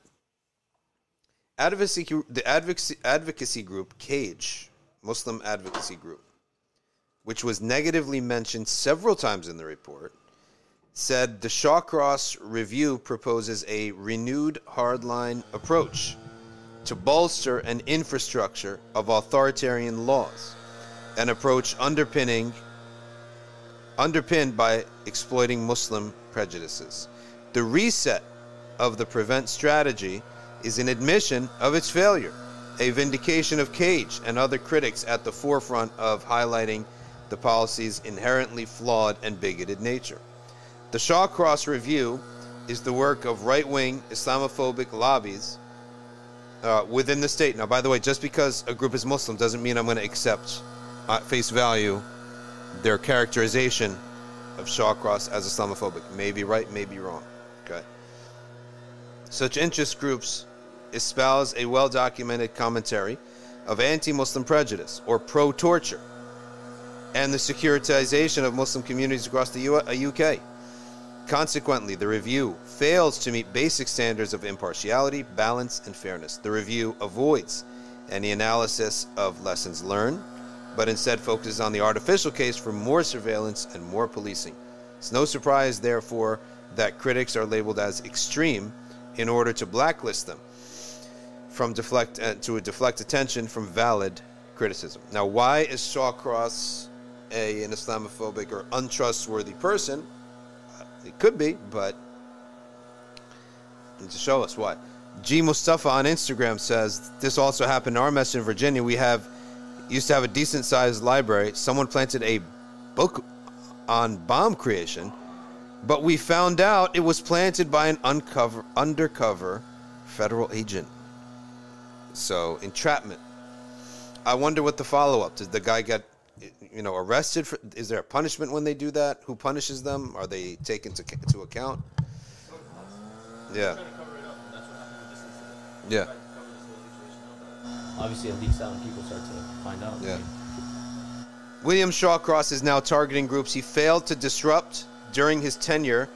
Advocacy, the advocacy, advocacy group Cage, Muslim Advocacy Group, which was negatively mentioned several times in the report, said the Shawcross review proposes a renewed hardline approach to bolster an infrastructure of authoritarian laws, an approach underpinning underpinned by exploiting Muslim prejudices. The reset of the prevent strategy is an admission of its failure, a vindication of Cage and other critics at the forefront of highlighting the policy's inherently flawed and bigoted nature. The Shawcross Review is the work of right wing Islamophobic lobbies uh, within the state. Now, by the way, just because a group is Muslim doesn't mean I'm going to accept at face value their characterization of Shawcross as Islamophobic. Maybe right, maybe wrong. Okay. Such interest groups espouse a well documented commentary of anti Muslim prejudice or pro torture and the securitization of Muslim communities across the UK. Consequently, the review fails to meet basic standards of impartiality, balance, and fairness. The review avoids any analysis of lessons learned, but instead focuses on the artificial case for more surveillance and more policing. It's no surprise, therefore, that critics are labeled as extreme in order to blacklist them from deflect uh, to deflect attention from valid criticism. Now, why is Shawcross a an Islamophobic or untrustworthy person? It could be, but to show us what. G Mustafa on Instagram says this also happened in our mess in Virginia. We have used to have a decent sized library. Someone planted a book on bomb creation, but we found out it was planted by an uncover, undercover federal agent. So entrapment. I wonder what the follow up. Did the guy get you know arrested for is there a punishment when they do that? Who punishes them? Are they taken to, to account? Yeah. yeah. Obviously it leaks out and people start to find out yeah. william shawcross is now targeting groups he failed to disrupt during his tenure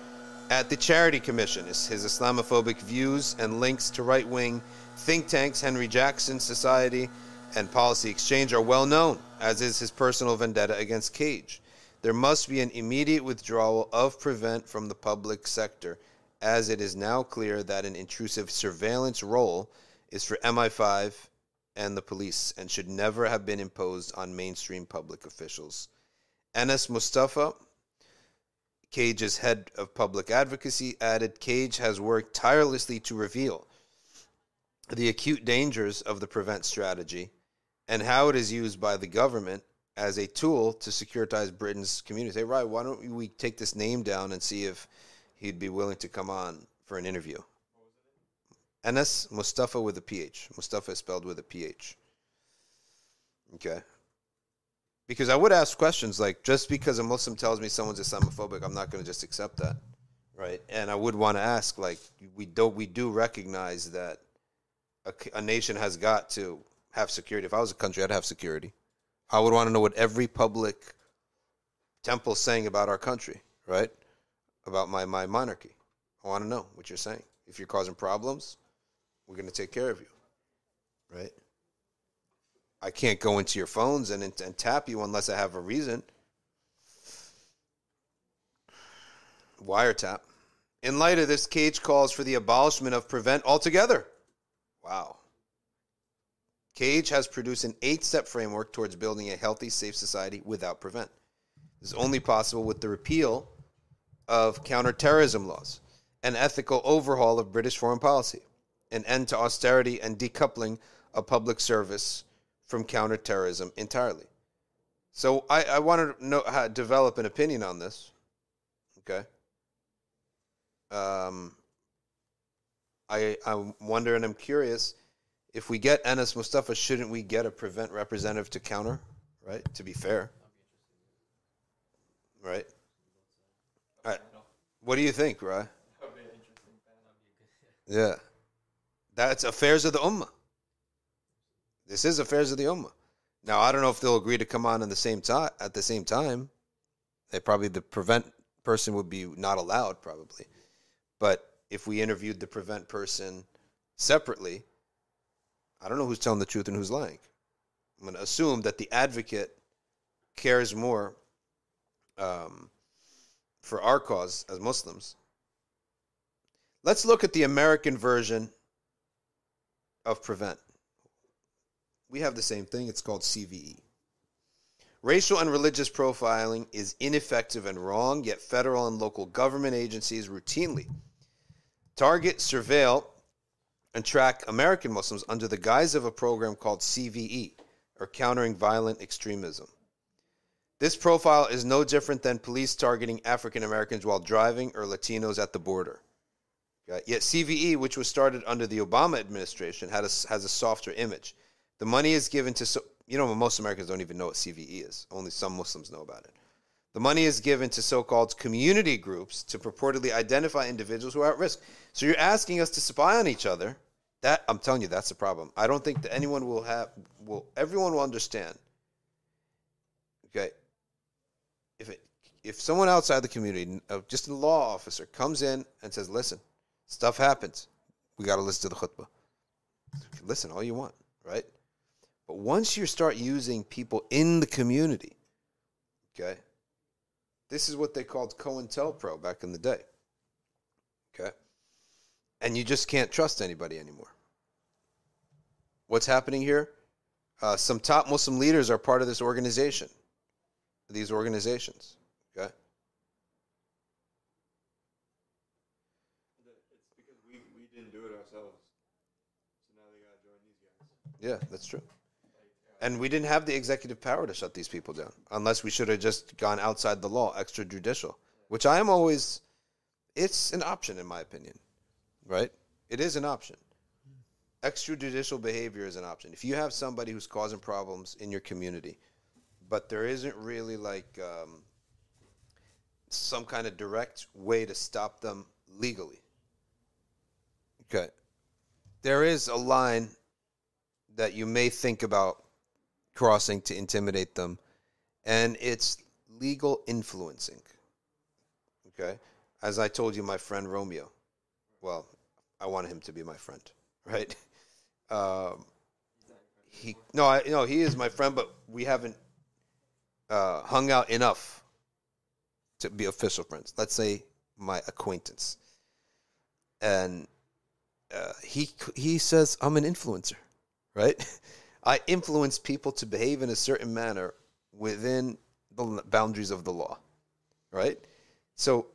at the charity commission. His, his islamophobic views and links to right-wing think tanks henry jackson society and policy exchange are well known as is his personal vendetta against Cage. There must be an immediate withdrawal of Prevent from the public sector, as it is now clear that an intrusive surveillance role is for MI5 and the police and should never have been imposed on mainstream public officials. Anas Mustapha, Cage's head of public advocacy, added Cage has worked tirelessly to reveal the acute dangers of the prevent strategy and how it is used by the government as a tool to securitize Britain's community. Say, right, why don't we take this name down and see if he'd be willing to come on for an interview? Anas Mustapha with a PH. Mustapha is spelled with a PH. Okay. Because I would ask questions like, just because a Muslim tells me someone's Islamophobic, I'm not going to just accept that, right? And I would want to ask, like, we do we do recognize that a, a nation has got to have security. If I was a country, I'd have security. I would want to know what every public temple saying about our country, right? About my, my monarchy. I want to know what you're saying. If you're causing problems, we're going to take care of you, right? I can't go into your phones and, and tap you unless I have a reason. Wiretap. In light of this, Cage calls for the abolishment of Prevent altogether. Wow. Cage has produced an eight step framework towards building a healthy, safe society without prevent. This is only possible with the repeal of counterterrorism laws, an ethical overhaul of British foreign policy, an end to austerity, and decoupling of public service from counterterrorism entirely. So I, I want to know how to develop an opinion on this. Okay. Um, I I wonder and I'm curious if we get Anas Mustapha, shouldn't we get a prevent representative to counter? Right? To be fair. Right? All right. What do you think, Rye? Yeah. That's affairs of the Ummah. This is affairs of the Ummah. Now I don't know if they'll agree to come on in the same time at the same time. They probably the prevent person would be not allowed probably. But if we interviewed the prevent person separately, I don't know who's telling the truth and who's lying. I'm going to assume that the advocate cares more um, for our cause as Muslims. Let's look at the American version of Prevent. We have the same thing. It's called CVE. Racial and religious profiling is ineffective and wrong, yet federal and local government agencies routinely target, surveil, and track American Muslims under the guise of a program called CVE, or Countering Violent Extremism. This profile is no different than police targeting African Americans while driving or Latinos at the border. Okay? Yet CVE, which was started under the Obama administration, had a, has a softer image. The money is given to, so, you know, most Americans don't even know what CVE is. Only some Muslims know about it. The money is given to so called community groups to purportedly identify individuals who are at risk. So you're asking us to spy on each other. That I'm telling you, that's the problem. I don't think that anyone will have will everyone will understand. Okay. If it if someone outside the community, uh, just a law officer, comes in and says, "Listen, stuff happens. We got to listen to the khutbah. Listen all you want, right? But once you start using people in the community, okay, this is what they called COINTELPRO back in the day. Okay? And you just can't trust anybody anymore. What's happening here? Uh, some top Muslim leaders are part of this organization, these organizations. Okay? It's because we, we didn't do it ourselves. So now they got to join these guys. Yeah, that's true. And we didn't have the executive power to shut these people down, unless we should have just gone outside the law, extrajudicial, which I am always. It's an option, in my opinion, right? It is an option. Extrajudicial behavior is an option. If you have somebody who's causing problems in your community, but there isn't really like um, some kind of direct way to stop them legally. Okay. There is a line that you may think about crossing to intimidate them, and it's legal influencing. Okay? As I told you, my friend Romeo. Well, I wanted him to be my friend, right? Um, he no, I no, he is my friend, but we haven't uh, hung out enough to be official friends. Let's say my acquaintance, and uh, he he says I'm an influencer, right? I influence people to behave in a certain manner within the boundaries of the law, right? So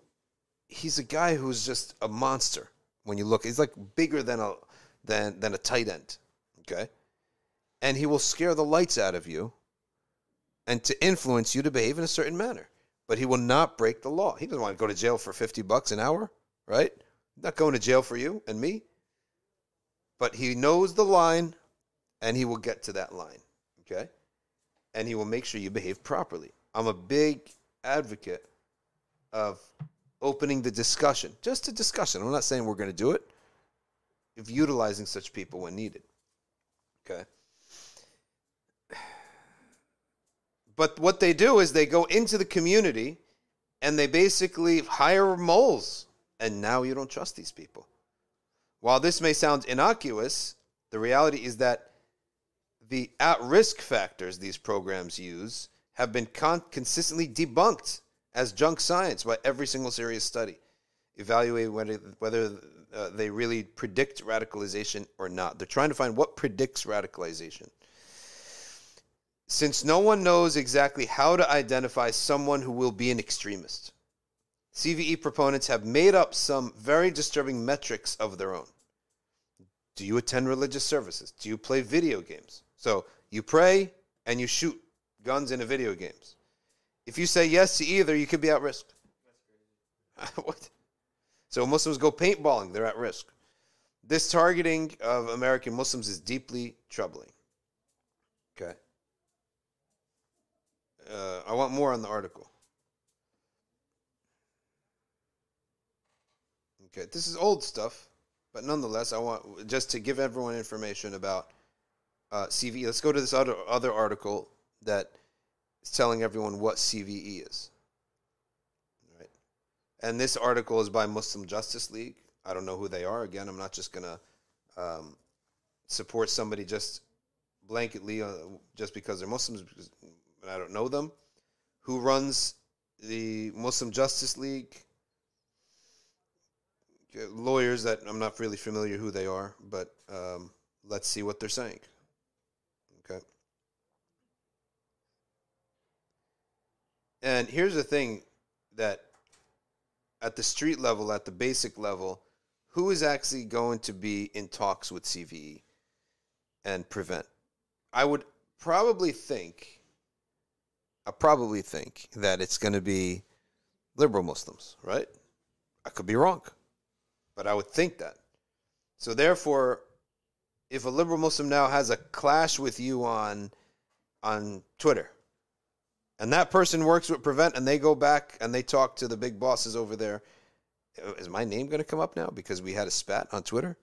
he's a guy who's just a monster. When you look, he's like bigger than a than than a tight end, okay? And he will scare the lights out of you, and to influence you to behave in a certain manner. But he will not break the law. He doesn't want to go to jail for fifty bucks an hour, right? Not going to jail for you and me. But he knows the line and he will get to that line. Okay? And he will make sure you behave properly. I'm a big advocate of opening the discussion, just a discussion. I'm not saying we're going to do it, of utilizing such people when needed. Okay? But what they do is they go into the community and they basically hire moles. And now you don't trust these people. While this may sound innocuous, the reality is that the at risk factors these programs use have been con- consistently debunked as junk science by every single serious study, evaluating whether, whether uh, they really predict radicalization or not. They're trying to find what predicts radicalization. Since no one knows exactly how to identify someone who will be an extremist, CVE proponents have made up some very disturbing metrics of their own. Do you attend religious services? Do you play video games? So you pray and you shoot guns into video games. If you say yes to either, you could be at risk. what? So Muslims go paintballing, they're at risk. This targeting of American Muslims is deeply troubling. Okay. Uh, I want more on the article. Okay, this is old stuff, but nonetheless, I want just to give everyone information about uh, CVE. Let's go to this other other article that is telling everyone what CVE is. Right, and this article is by Muslim Justice League. I don't know who they are. Again, I'm not just gonna um, support somebody just blanketly uh, just because they're Muslims. Because I don't know them. Who runs the Muslim Justice League? Lawyers that I'm not really familiar who they are, but um, let's see what they're saying. Okay. And here's the thing that at the street level, at the basic level, who is actually going to be in talks with CVE and prevent? I would probably think, I probably think that it's going to be liberal Muslims, right? I could be wrong, but I would think that. So therefore, if a liberal Muslim now has a clash with you on on Twitter, and that person works with Prevent, and they go back and they talk to the big bosses over there, is my name going to come up now because we had a spat on Twitter?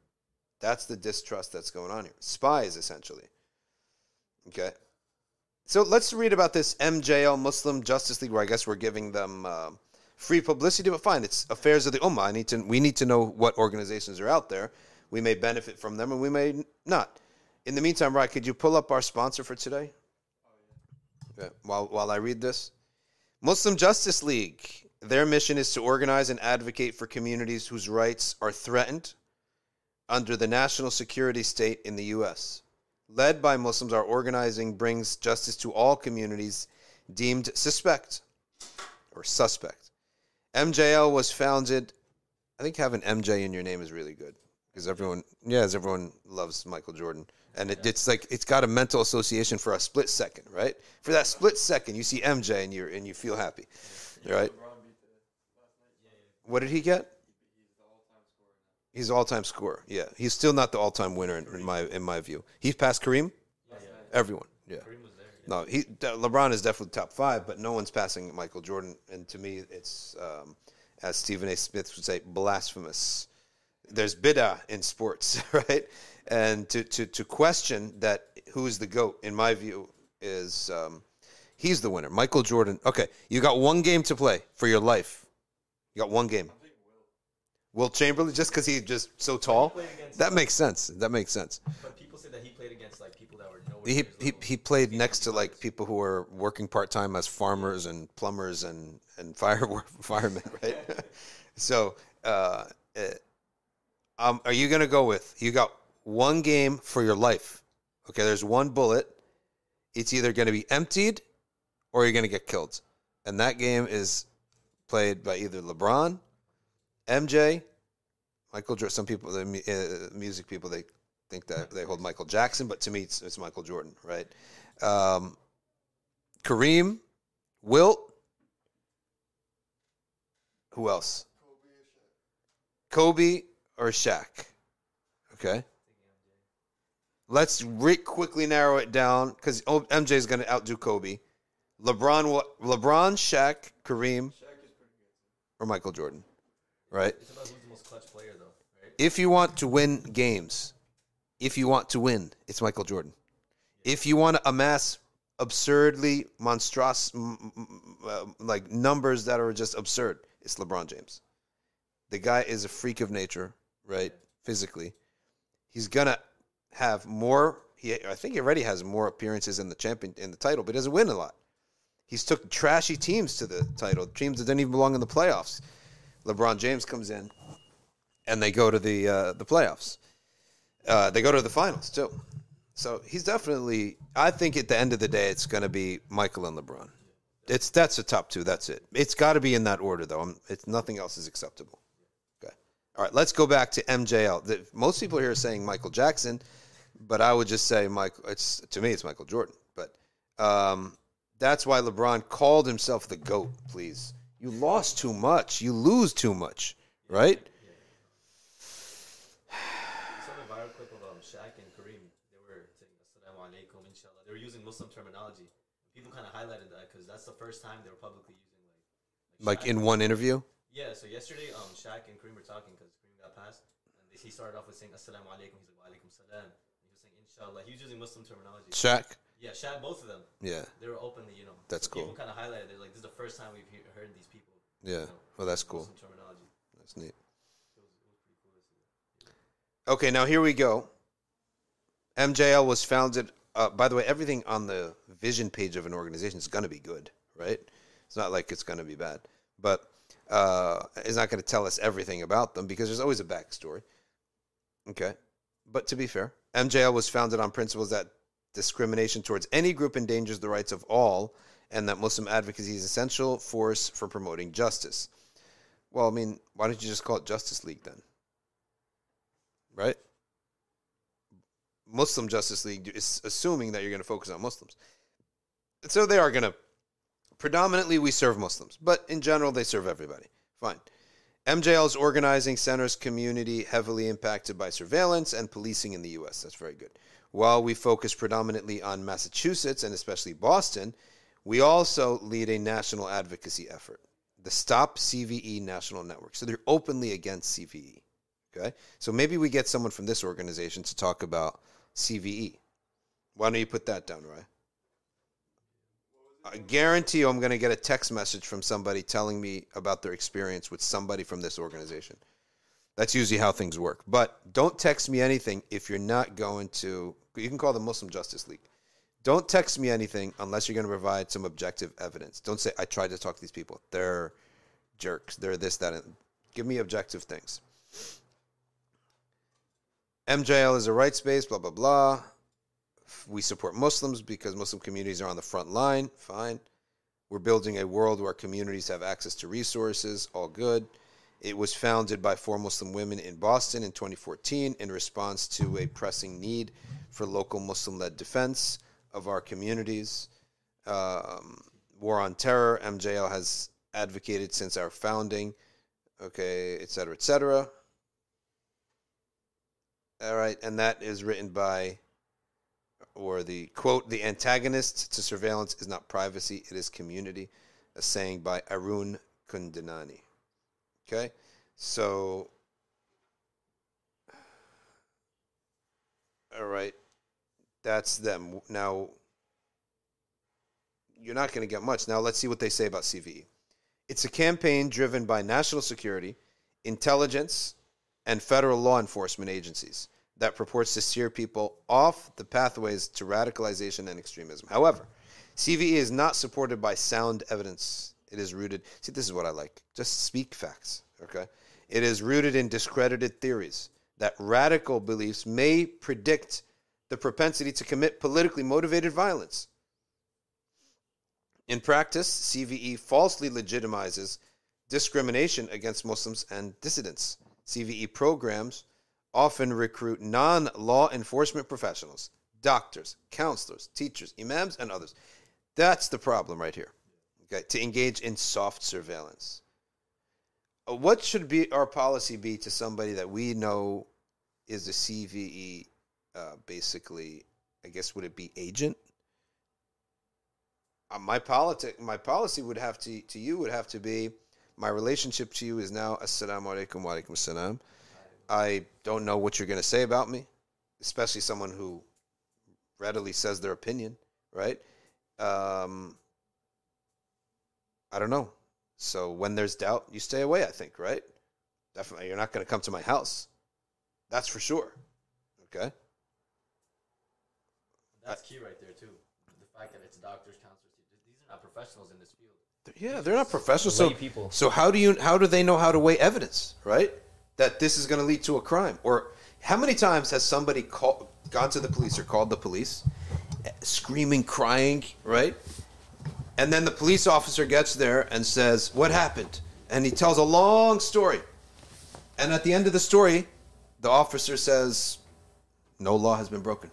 That's the distrust that's going on here. Spies, essentially. Okay. So let's read about this MJL Muslim Justice League, where I guess we're giving them uh, free publicity, but fine, it's affairs of the Ummah. I need to, we need to know what organizations are out there. We may benefit from them, and we may not. In the meantime, Ryan, could you pull up our sponsor for today? While while I read this, Muslim Justice League. Their mission is to organize and advocate for communities whose rights are threatened under the national security state in the U.S. Led by Muslims, our organizing brings justice to all communities deemed suspect or suspect. MJL was founded. I think having MJ in your name is really good because everyone, yeah, as everyone loves Michael Jordan, and it, it's like it's got a mental association for a split second, right? For that split second, you see MJ and you and you feel happy, right? What did he get? He's all-time scorer. Yeah, he's still not the all-time winner in, in my in my view. He's passed Kareem. Everyone. Yeah. No, he LeBron is definitely top five, but no one's passing Michael Jordan. And to me, it's um, as Stephen A. Smith would say, blasphemous. There's bid'ah in sports, right? And to to to question that who is the goat, in my view, is um, he's the winner. Michael Jordan. Okay, you got one game to play for your life. You got one game. Wilt Chamberlain, just because he's just so tall, that makes sense. That makes sense. But people say that he played against like people that were nowhere. He he, level. he played next to like people who were working part time as farmers and plumbers and and fire firemen, right? so, uh, uh, um, are you gonna go with you got one game for your life? Okay, there's one bullet. It's either gonna be emptied or you're gonna get killed, and that game is played by either LeBron, MJ, Michael. Jordan. Some people, the uh, music people, they think that they hold Michael Jackson, but to me, it's, it's Michael Jordan, right? Um, Kareem, Wilt. Who else? Kobe or Shaq. Okay. Let's re- quickly narrow it down because MJ is going to outdo Kobe. LeBron, Wilt, LeBron, Shaq, Kareem, or Michael Jordan, right? It's about who's the most clutch player, though, right? if you want to win games, if you want to win, it's Michael Jordan. If you want to amass absurdly monstrous, uh, like numbers that are just absurd, it's LeBron James. The guy is a freak of nature, right? Physically, he's gonna have more. He, I think he already has more appearances in the champion in the title, but he doesn't win a lot. He's took trashy teams to the title, teams that didn't even belong in the playoffs. LeBron James comes in, and they go to the uh, the playoffs. Uh, they go to the finals too. So he's definitely. I think at the end of the day, it's going to be Michael and LeBron. It's that's the top two. That's it. It's got to be in that order, though. i it's nothing else is acceptable. All right. Let's go back to MJL. The, most people here are saying Michael Jackson, but I would just say Michael. It's to me, it's Michael Jordan. But um, that's why LeBron called himself the goat. Please, you lost too much. You lose too much, right? saw the viral clip of Shaq and Kareem. They were saying "Assalamu alaikum, inshallah." They were using Muslim terminology. People kind of highlighted that because that's the first time they were publicly using like. Like Shaq- in one interview. Yeah. So yesterday, um, Shaq and Kareem were talking because Kareem got passed, and he started off with saying "Assalamu alaikum." He's like "Wa alaikum salam." He was saying "Inshallah." He was using Muslim terminology. Shaq. Yeah, Shaq. Both of them. Yeah. They were openly, you know. That's so cool. People kind of highlighted. They're like, "This is the first time we've he- heard these people." Yeah. you know, Well, that's cool. Muslim terminology. That's neat. It was, it was pretty cool to see. Okay, now here we go. MJL was founded. Uh, by the way, everything on the vision page of an organization is going to be good, right? It's not like it's going to be bad, but uh, it's not going to tell us everything about them because there's always a backstory. Okay, but to be fair, MJL was founded on principles that discrimination towards any group endangers the rights of all and that Muslim advocacy is essential force for promoting justice. Well, I mean, why don't you just call it Justice League then? Right? Muslim Justice League is assuming that you're going to focus on Muslims. So they are going to predominantly we serve Muslims, but in general they serve everybody. Fine. MJL's organizing centers community heavily impacted by surveillance and policing in the US. That's very good. While we focus predominantly on Massachusetts and especially Boston, we also lead a national advocacy effort, the Stop CVE National Network. So they're openly against CVE. Okay? So maybe we get someone from this organization to talk about CVE. Why don't you put that down, Ryan? I guarantee you I'm going to get a text message from somebody telling me about their experience with somebody from this organization. That's usually how things work. But don't text me anything if you're not going to. You can call the Muslim Justice League. Don't text me anything unless you're going to provide some objective evidence. Don't say, I tried to talk to these people. They're jerks. They're this, that. And give me objective things. MJL is a rights base, blah, blah, blah. We support Muslims because Muslim communities are on the front line. Fine. We're building a world where communities have access to resources. All good. It was founded by four Muslim women in Boston in 2014 in response to a pressing need for local Muslim led defense of our communities. Um, War on Terror, MJL has advocated since our founding, okay, et cetera, et cetera. All right, and that is written by, or the quote, the antagonist to surveillance is not privacy, it is community, a saying by Arun Kundanani. Okay, so, all right, that's them. Now, you're not going to get much. Now, let's see what they say about CVE. It's a campaign driven by national security, intelligence, and federal law enforcement agencies that purports to steer people off the pathways to radicalization and extremism. However, CVE is not supported by sound evidence. It is rooted, see, this is what I like. Just speak facts, okay? It is rooted in discredited theories that radical beliefs may predict the propensity to commit politically motivated violence. In practice, CVE falsely legitimizes discrimination against Muslims and dissidents. CVE programs often recruit non law enforcement professionals, doctors, counselors, teachers, imams, and others. That's the problem right here. Okay, to engage in soft surveillance. Uh, What should be our policy be to somebody that we know is a CVE, uh, basically? I guess would it be agent? Uh, my politic, my policy would have to to you would have to be my relationship to you is now assalamu alaikum wa alaikum salam. I don't know what you're going to say about me, especially someone who readily says their opinion, right? Um, I don't know. So when there's doubt, you stay away, I think, right? Definitely. You're not going to come to my house. That's for sure. Okay? That's key right there too. The fact that it's doctors, counselors, these are not professionals in this field. Yeah, they're not professionals. So, people. so how do you how do they know how to weigh evidence, right? That this is going to lead to a crime, or how many times has somebody called, gone to the police or called the police, screaming, crying, right? And then the police officer gets there and says, "What happened?" And he tells a long story, and at the end of the story, the officer says, "No law has been broken."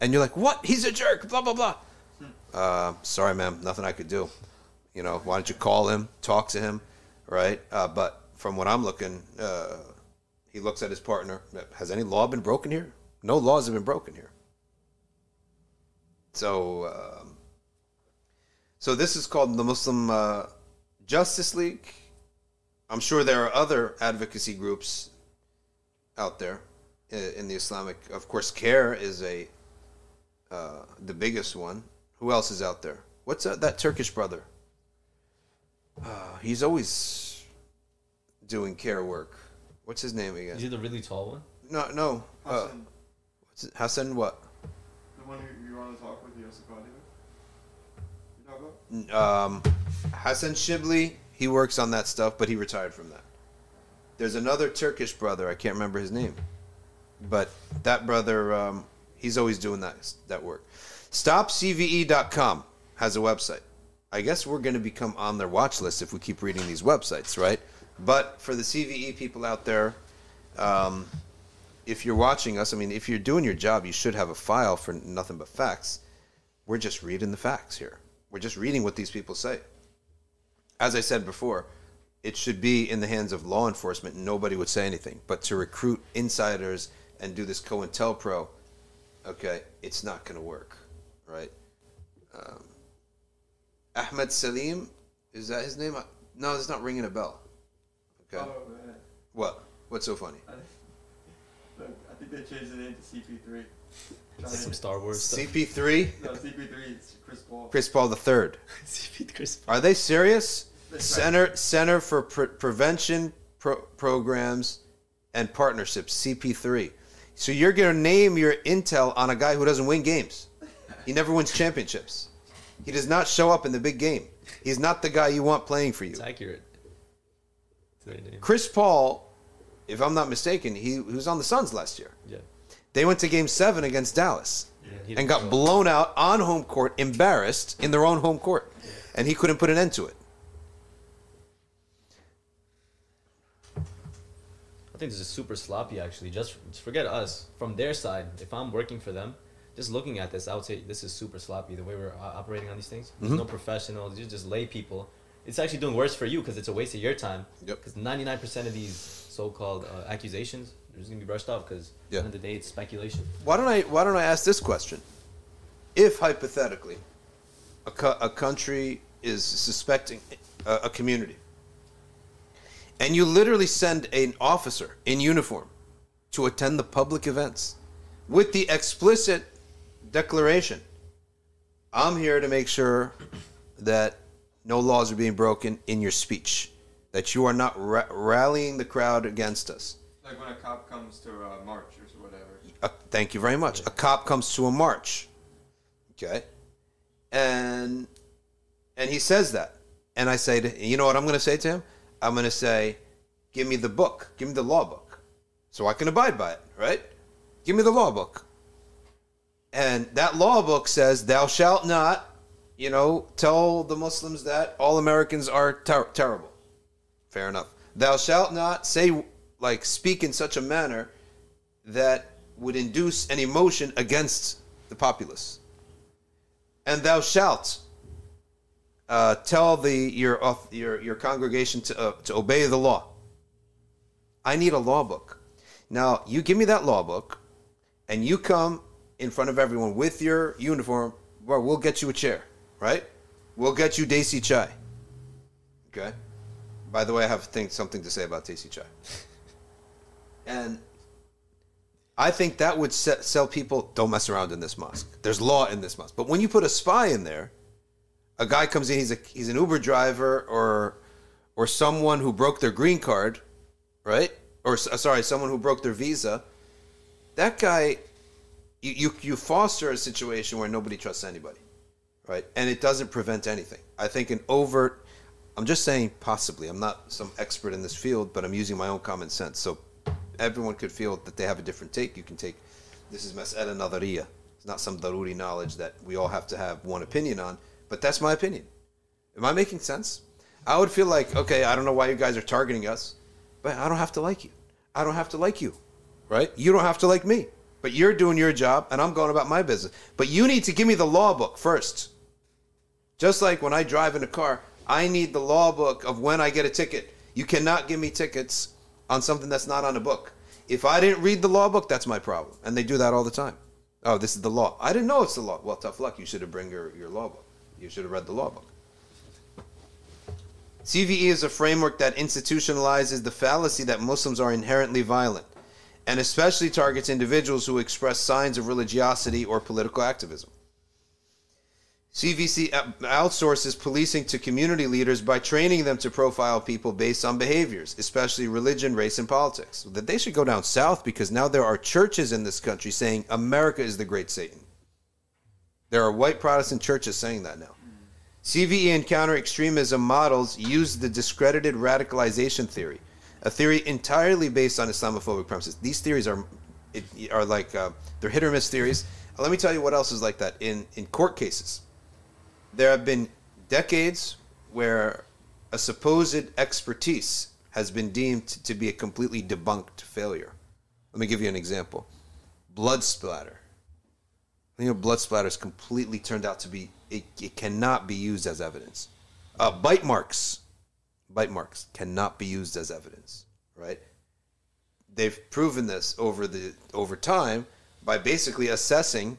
And you're like, "What? He's a jerk!" Blah blah blah. Uh, sorry, ma'am, nothing I could do. You know, why don't you call him, talk to him, right? Uh, but from what I'm looking, uh, he looks at his partner. Has any law been broken here? No laws have been broken here. So, um, so this is called the Muslim uh, Justice League. I'm sure there are other advocacy groups out there in the Islamic. Of course, CAIR is a uh, the biggest one. Who else is out there? What's that, that Turkish brother? Uh, he's always doing care work. What's his name again? Is he the really tall one? No, no. Uh, Hassan, what's it- Hassan what? the one who you want to talk with, Yosef Ali with? You talk about? Um, Hassan Shibly. He works on that stuff, but he retired from that. There's another Turkish brother. I can't remember his name, but that brother, um, he's always doing that that work. StopCVE.com. has a website. I guess we're going to become on their watch list if we keep reading these websites, right? But for the CVE people out there, um, if you're watching us, I mean, if you're doing your job, you should have a file for nothing but facts. We're just reading the facts here. We're just reading what these people say. As I said before, it should be in the hands of law enforcement. Nobody would say anything. But to recruit insiders and do this COINTELPRO, okay, it's not going to work, right? Um, Ahmed Salim, is that his name? No, it's not ringing a bell. Okay. Oh man, What? What's so funny? look, I think they changed the name to CP3. Is this some Star Wars stuff? CP3, No, CP3 is Chris Paul. Chris Paul the third. CP Chris. Paul. Are they serious? Center Center for Pre- Prevention Pro- Programs and Partnerships (CP3). So you're gonna name your intel on a guy who doesn't win games. He never wins championships. He does not show up in the big game. He's not the guy you want playing for you. It's accurate. It's their name. Chris Paul, if I'm not mistaken, he, he was on the Suns last year. Yeah. They went to Game Seven against Dallas Yeah, and got blown out on home court, embarrassed in their own home court, and he couldn't put an end to it. I think this is super sloppy, actually. Just, forget us. From their side, if I'm working for them, just looking at this, I would say this is super sloppy. The way we're operating on these things, there's Mm-hmm. no professionals. You're just lay people. It's actually doing worse for you because it's a waste of your time. Yep. Because 99% of these so-called uh, accusations, they're just gonna be brushed off because Yeah. at the end of the day, it's speculation. Why don't I Why don't I ask this question? If hypothetically, a, co- a country is suspecting a, a community, and you literally send an officer in uniform to attend the public events with the explicit declaration, "I'm here to make sure that no laws are being broken in your speech, that you are not ra- rallying the crowd against us." Like when a cop comes to a march or whatever. Uh, thank you very much. A cop comes to a march, okay, and and he says that, and I say to you know what I'm going to say to him? I'm going to say, give me the book, give me the law book, so I can abide by it, right? Give me the law book, and that law book says, thou shalt not, you know, tell the Muslims that all Americans are ter- terrible. Fair enough. Thou shalt not say like speak in such a manner that would induce an emotion against the populace. And thou shalt uh, tell the your your your congregation to uh, to obey the law. I need a law book. Now you give me that law book, and you come in front of everyone with your uniform. Well, we'll get you a chair, right? We'll get you Desi Chai. Okay. By the way, I have think something to say about Desi Chai. And I think that would se- sell people don't mess around in this mosque. There's law in this mosque. But when you put a spy in there, a guy comes in, he's a he's an Uber driver or or someone who broke their green card, right? Or s- uh, sorry, someone who broke their visa. That guy you, you you foster a situation where nobody trusts anybody. Right? And it doesn't prevent anything. I think an overt I'm just saying possibly. I'm not some expert in this field, but I'm using my own common sense. So everyone could feel that they have a different take. You can take this is mas'ala nadariya. It's not some daruri knowledge that we all have to have one opinion on, but that's my opinion. Am I making sense? I would feel like, okay, I don't know why you guys are targeting us, but I don't have to like you. I don't have to like you, right? You don't have to like me, but you're doing your job and I'm going about my business. But you need to give me the law book first. Just like when I drive in a car, I need the law book of when I get a ticket. You cannot give me tickets on something that's not on a book. If I didn't read the law book, that's my problem. And they do that all the time. Oh, this is the law. I didn't know it's the law. Well, tough luck. You should have bring your, your law book. You should have read the law book. CVE is a framework that institutionalizes the fallacy that Muslims are inherently violent and especially targets individuals who express signs of religiosity or political activism. CVE outsources policing to community leaders by training them to profile people based on behaviors, especially religion, race, and politics. That they should go down south because now there are churches in this country saying America is the great Satan. There are white Protestant churches saying that now. CVE and counter extremism models use the discredited radicalization theory, a theory entirely based on Islamophobic premises. These theories are are like uh, they're hit or miss theories. Let me tell you what else is like that in in court cases there have been decades where a supposed expertise has been deemed to be a completely debunked failure. Let me give you an example. Blood splatter. You know, blood splatter is completely turned out to be, it, it cannot be used as evidence. Uh, bite marks. Bite marks cannot be used as evidence, right? They've proven this over the over time by basically assessing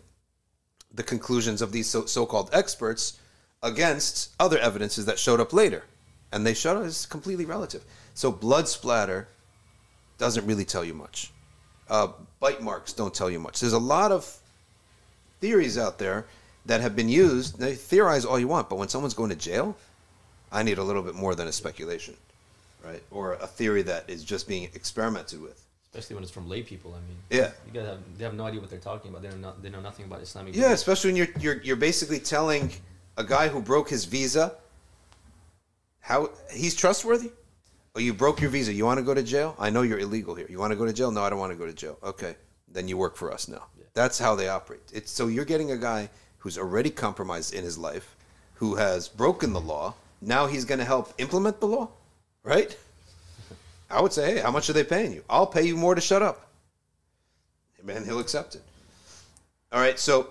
the conclusions of these so, so-called experts against other evidences that showed up later, and they showed up as completely relative. So blood splatter doesn't really tell you much. Uh, bite marks don't tell you much. There's a lot of theories out there that have been used. They theorize all you want, but when someone's going to jail, I need a little bit more than a speculation, right? Or a theory that is just being experimented with. Especially when it's from lay people. I mean, Yeah. you guys have they have no idea what they're talking about. They know not, they know nothing about Islamic. Yeah, especially when you're you're you're basically telling a guy who broke his visa how he's trustworthy. Oh, you broke your visa. You want to go to jail? I know you're illegal here. You want to go to jail? No, I don't want to go to jail. Okay, then you work for us now. That's how they operate. It's so you're getting a guy who's already compromised in his life, who has broken the law. Now he's going to help implement the law, right? I would say, hey, how much are they paying you? I'll pay you more to shut up. And he'll accept it. All right, so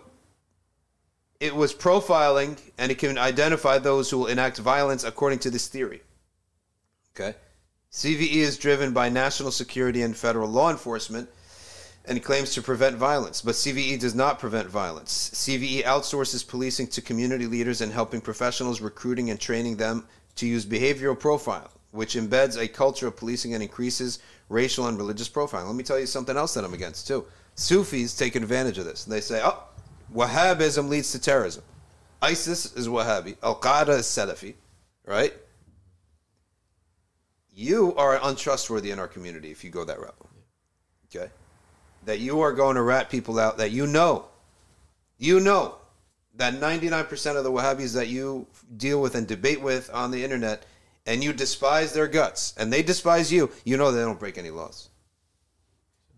it was profiling and it can identify those who will enact violence according to this theory. Okay? CVE is driven by national security and federal law enforcement and claims to prevent violence, but CVE does not prevent violence. CVE outsources policing to community leaders and helping professionals, recruiting and training them to use behavioral profile, which embeds a culture of policing and increases racial and religious profiling. Let me tell you something else that I'm against too. Sufis take advantage of this. They say, oh, Wahhabism leads to terrorism. ISIS is Wahhabi. Al Qaeda is Salafi, right? You are untrustworthy in our community if you go that route. Okay? That you are going to rat people out that you know, you know that 99% of the Wahhabis that you deal with and debate with on the internet and you despise their guts and they despise you, you know they don't break any laws.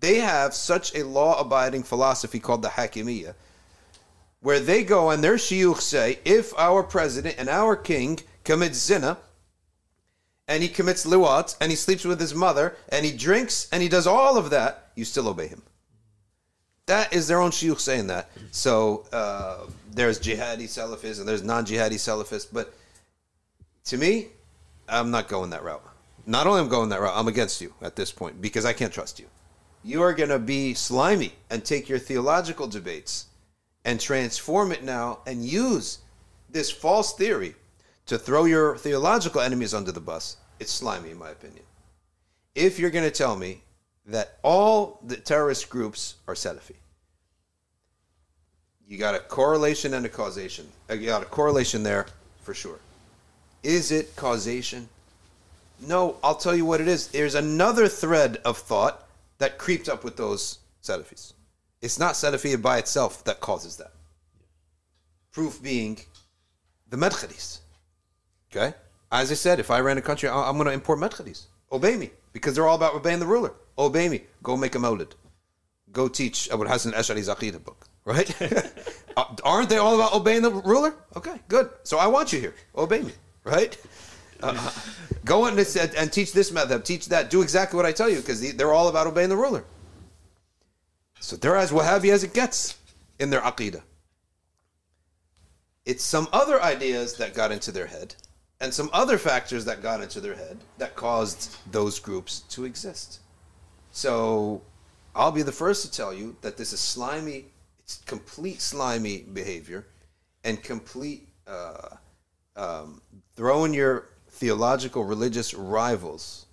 They have such a law abiding philosophy called the Hakimiyya where they go and their shuyukh say, if our president and our king commits zina, and he commits liwat, and he sleeps with his mother, and he drinks, and he does all of that, you still obey him. That is their own shuyukh saying that. So uh, there's jihadi Salafists and there's non-jihadi Salafists, but to me, I'm not going that route. Not only I'm going that route, I'm against you at this point because I can't trust you. You are going to be slimy and take your theological debates and transform it now and use this false theory to throw your theological enemies under the bus, it's slimy, in my opinion. If you're going to tell me that all the terrorist groups are Salafi, you got a correlation and a causation. Uh, You got a correlation there for sure. Is it causation? No, I'll tell you what it is. There's another thread of thought that creeped up with those Salafis. It's not Salafiyya by itself that causes that. Proof being the Madkhalis. Okay? As I said, if I ran a country, I'm going to import Madkhalis. Obey me. Because they're all about obeying the ruler. Obey me. Go make a maulid. Go teach Abu Hassan Ash'ari's Aqidah book. Right? Uh, Aren't they all about obeying the ruler? Okay, good. So I want you here. Obey me. Right? Uh, go and, and teach this method, teach that. Do exactly what I tell you because they're all about obeying the ruler. So they're as Wahhabi as it gets in their Aqidah. It's some other ideas that got into their head and some other factors that got into their head that caused those groups to exist. So I'll be the first to tell you that this is slimy, it's complete slimy behavior and complete uh, um, throwing your theological religious rivals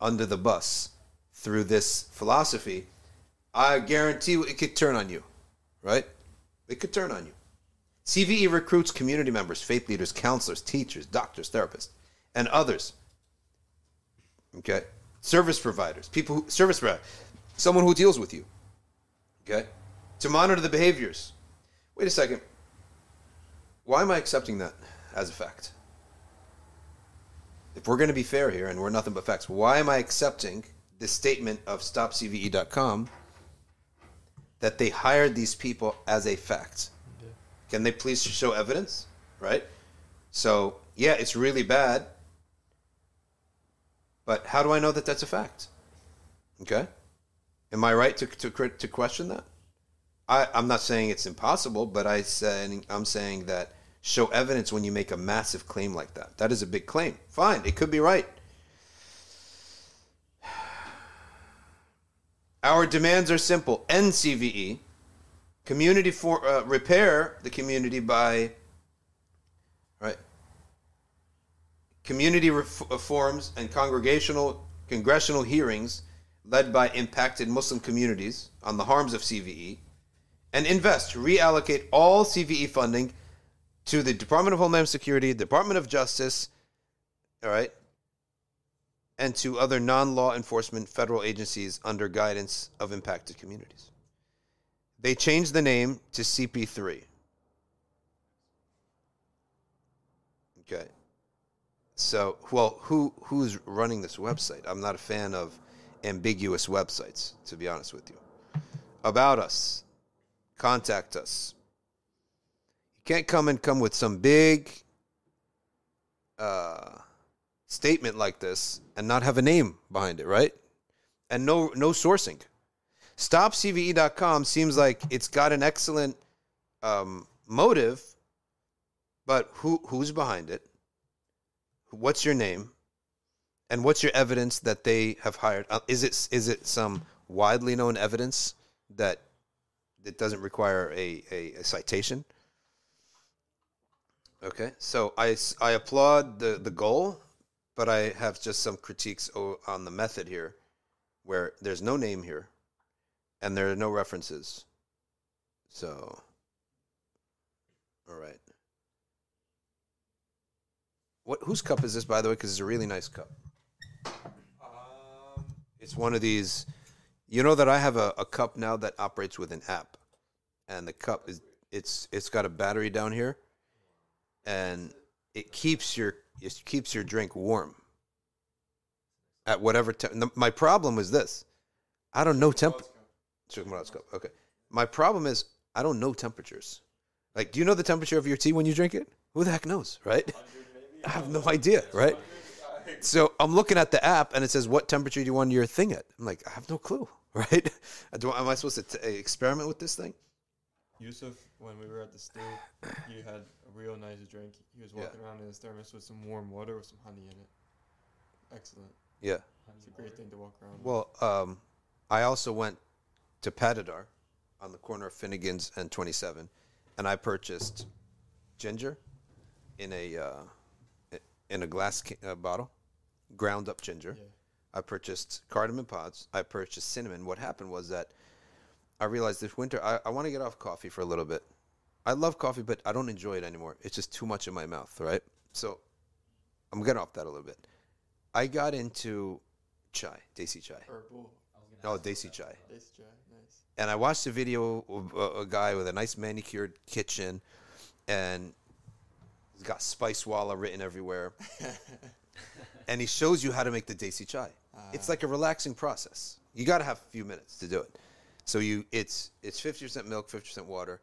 under the bus through this philosophy. I guarantee it could turn on you, right? It could turn on you. CVE recruits community members, faith leaders, counselors, teachers, doctors, therapists, and others. Okay? Service providers, people who, service provider, someone who deals with you. Okay? To monitor the behaviors. Wait a second. Why am I accepting that as a fact? If we're going to be fair here and we're nothing but facts, why am I accepting this statement of stopcve.com that they hired these people as a fact? Can they please show evidence? right? So, yeah, it's really bad. But how do I know that that's a fact? Okay? Am I right to, to, to question that? I, I'm not saying it's impossible, but I saying, I'm saying that show evidence when you make a massive claim like that. That is a big claim. Fine, it could be right. Our demands are simple. End CVE. Community for uh, repair the community by right community reforms and congregational congressional hearings led by impacted Muslim communities on the harms of CVE, and invest reallocate all CVE funding to the Department of Homeland Security, Department of Justice, all right, and to other non law enforcement federal agencies under guidance of impacted communities. They changed the name to CP3. Okay. So, well, who who's running this website? I'm not a fan of ambiguous websites, to be honest with you. About us, contact us. You can't come and come with some big uh, statement like this and not have a name behind it, right? And no no sourcing. StopCVE.com seems like it's got an excellent um, motive, but who who's behind it? What's your name? And what's your evidence that they have hired? Uh, is it is it some widely known evidence that it doesn't require a, a, a citation? Okay, so I, I applaud the, the goal, but I have just some critiques on the method here, where there's no name here, and there are no references. So, all right. What whose cup is this, by the way? Because it's a really nice cup. Um, it's one of these. You know that I have a, a cup now that operates with an app, and the cup is it's it's got a battery down here, and it keeps your it keeps your drink warm. At whatever time. My problem is this: I don't know temp. Okay. My problem is I don't know temperatures. Like, do you know the temperature of your tea when you drink it? Who the heck knows, right? I have no idea, right? So I'm looking at the app and it says, "What temperature do you want your thing at?" I'm like, I have no clue, right? Do, am I supposed to t- experiment with this thing? Yusuf, when we were at the stew, he had a real nice drink. He was walking yeah. around in his thermos with some warm water with some honey in it. Excellent. Yeah. It's a great thing to walk around. Well, um, I also went to Patidar on the corner of Finnegan's and 27, and I purchased ginger in a uh, in a glass ca- uh, bottle, ground up ginger. Yeah. I purchased cardamom pods. I purchased cinnamon. What happened was that I realized this winter I, I want to get off coffee for a little bit. I love coffee, but I don't enjoy it anymore. It's just too much in my mouth, right? So I'm getting off that a little bit. I got into chai, desi chai. Herbal. Oh, desi chai. Desi chai, nice. And I watched a video of a, a guy with a nice manicured kitchen, and he's got spice walla written everywhere. and he shows you how to make the desi chai. Uh, it's like a relaxing process. You got to have a few minutes to do it. So you, it's it's fifty percent milk, fifty percent water.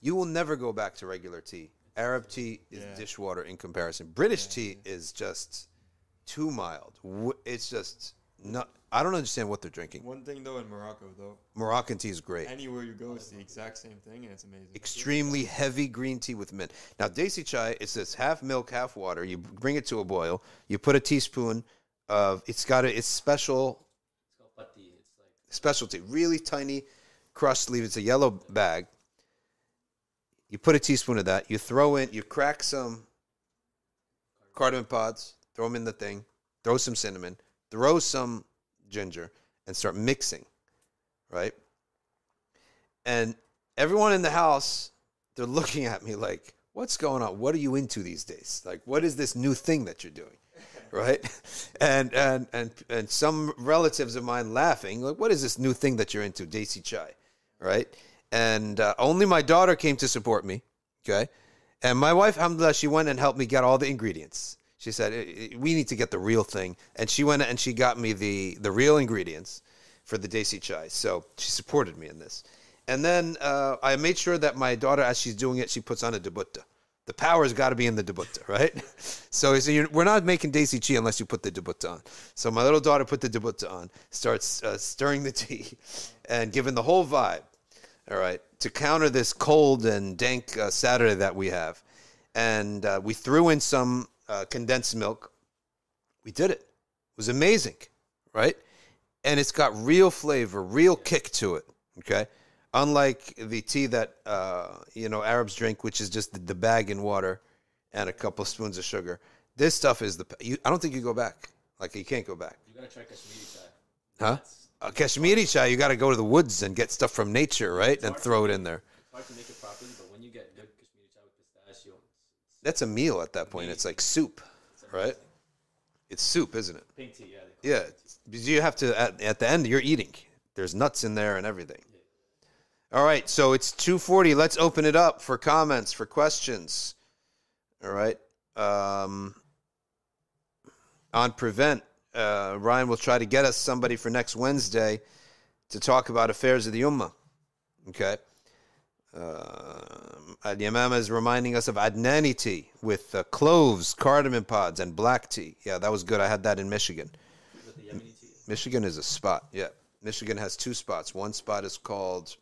You will never go back to regular tea. Arab tea is yeah. dishwater in comparison. British yeah, tea yeah. is just too mild. It's just not. I don't understand what they're drinking. One thing though in Morocco though, Moroccan tea is great. Anywhere you go, it's the exact same thing, and it's amazing. Extremely heavy green tea with mint. Now, desi chai, it's this half milk, half water. You bring it to a boil. You put a teaspoon of. It's got a. It's special specialty, really tiny crushed leaf. It's a yellow bag. You put a teaspoon of that. You throw in, you crack some cardamom pods, throw them in the thing, throw some cinnamon, throw some ginger, and start mixing, right? And everyone in the house, they're looking at me like, what's going on? What are you into these days? Like, what is this new thing that you're doing? Right? And and and and some relatives of mine laughing, like, "What is this new thing that you're into, Daisy Chai?" Right? And uh, only my daughter came to support me. Okay, and my wife, alhamdulillah, she went and helped me get all the ingredients. She said, "We need to get the real thing," and she went and she got me the the real ingredients for the Desi Chai. So she supported me in this. And then uh, I made sure that my daughter, as she's doing it, she puts on a dupatta, The power's got to be in the dupatta, right? So, so we're not making Daisy chi unless you put the dupatta on. So my little daughter put the dupatta on, starts uh, stirring the tea, and giving the whole vibe. All right, to counter this cold and dank uh, Saturday that we have, and uh, we threw in some uh, condensed milk. We did it. It was amazing, right? And it's got real flavor, real kick to it. Okay, unlike the tea that uh, you know Arabs drink, which is just the, the bag in water and a couple of spoons of sugar. This stuff is the. You, I don't think you go back. Like you can't go back. You gotta try Kashmiri chai. Huh? Uh, Kashmiri chai, you got to go to the woods and get stuff from nature, right? And throw it in there. It's hard to make it properly, but when you get good Kashmiri chai with pistachio, That's a meal at that point. It's like soup, right? It's soup, isn't it? pink tea. Yeah. Yeah. Because you have to at, at the end you're eating. There's nuts in there and everything. All right, so it's 2:40. Let's open it up for comments, for questions. All right. Um, on prevent, uh, Ryan will try to get us somebody for next Wednesday to talk about affairs of the ummah. Okay. Uh, Al Yamama is reminding us of Adnani tea with uh, cloves, cardamom pods, and black tea. Yeah, that was good. I had that in Michigan. With the Yemeni tea. Michigan is a spot. Yeah. Michigan has two spots. One spot is called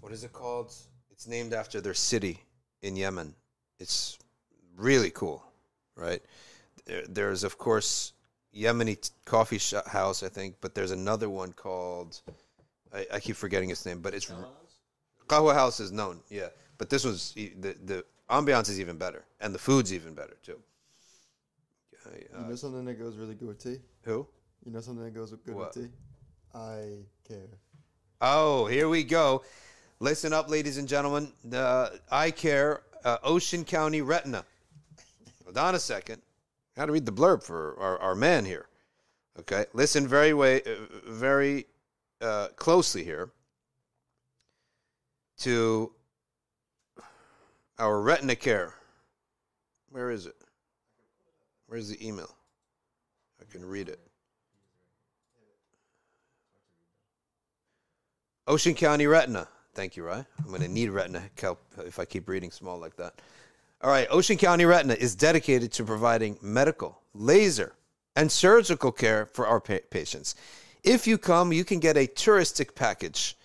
what is it called? It's named after their city in Yemen. It's really cool, right? There, there's of course Yemeni coffee shop house, I think, but there's another one called I, I keep forgetting its name, but it's Qahwa House is known, yeah. But this was the the ambiance is even better, and the food's even better too. Uh, You know something that goes really good with tea? who? You know something that goes with good What? with tea? I care. Oh, here we go. Listen up, ladies and gentlemen. The eye care, uh, Ocean County Retina. Hold on a second. Got to read the blurb for our, our man here. Okay, listen very way, uh, very uh, closely here to our Retina care. Where is it? Where's the email? I can read it. Ocean County Retina. Thank you, Rye. I'm going to need retina help if I keep reading small like that. All right, Ocean County Retina is dedicated to providing medical, laser, and surgical care for our pa- patients. If you come, you can get a touristic package.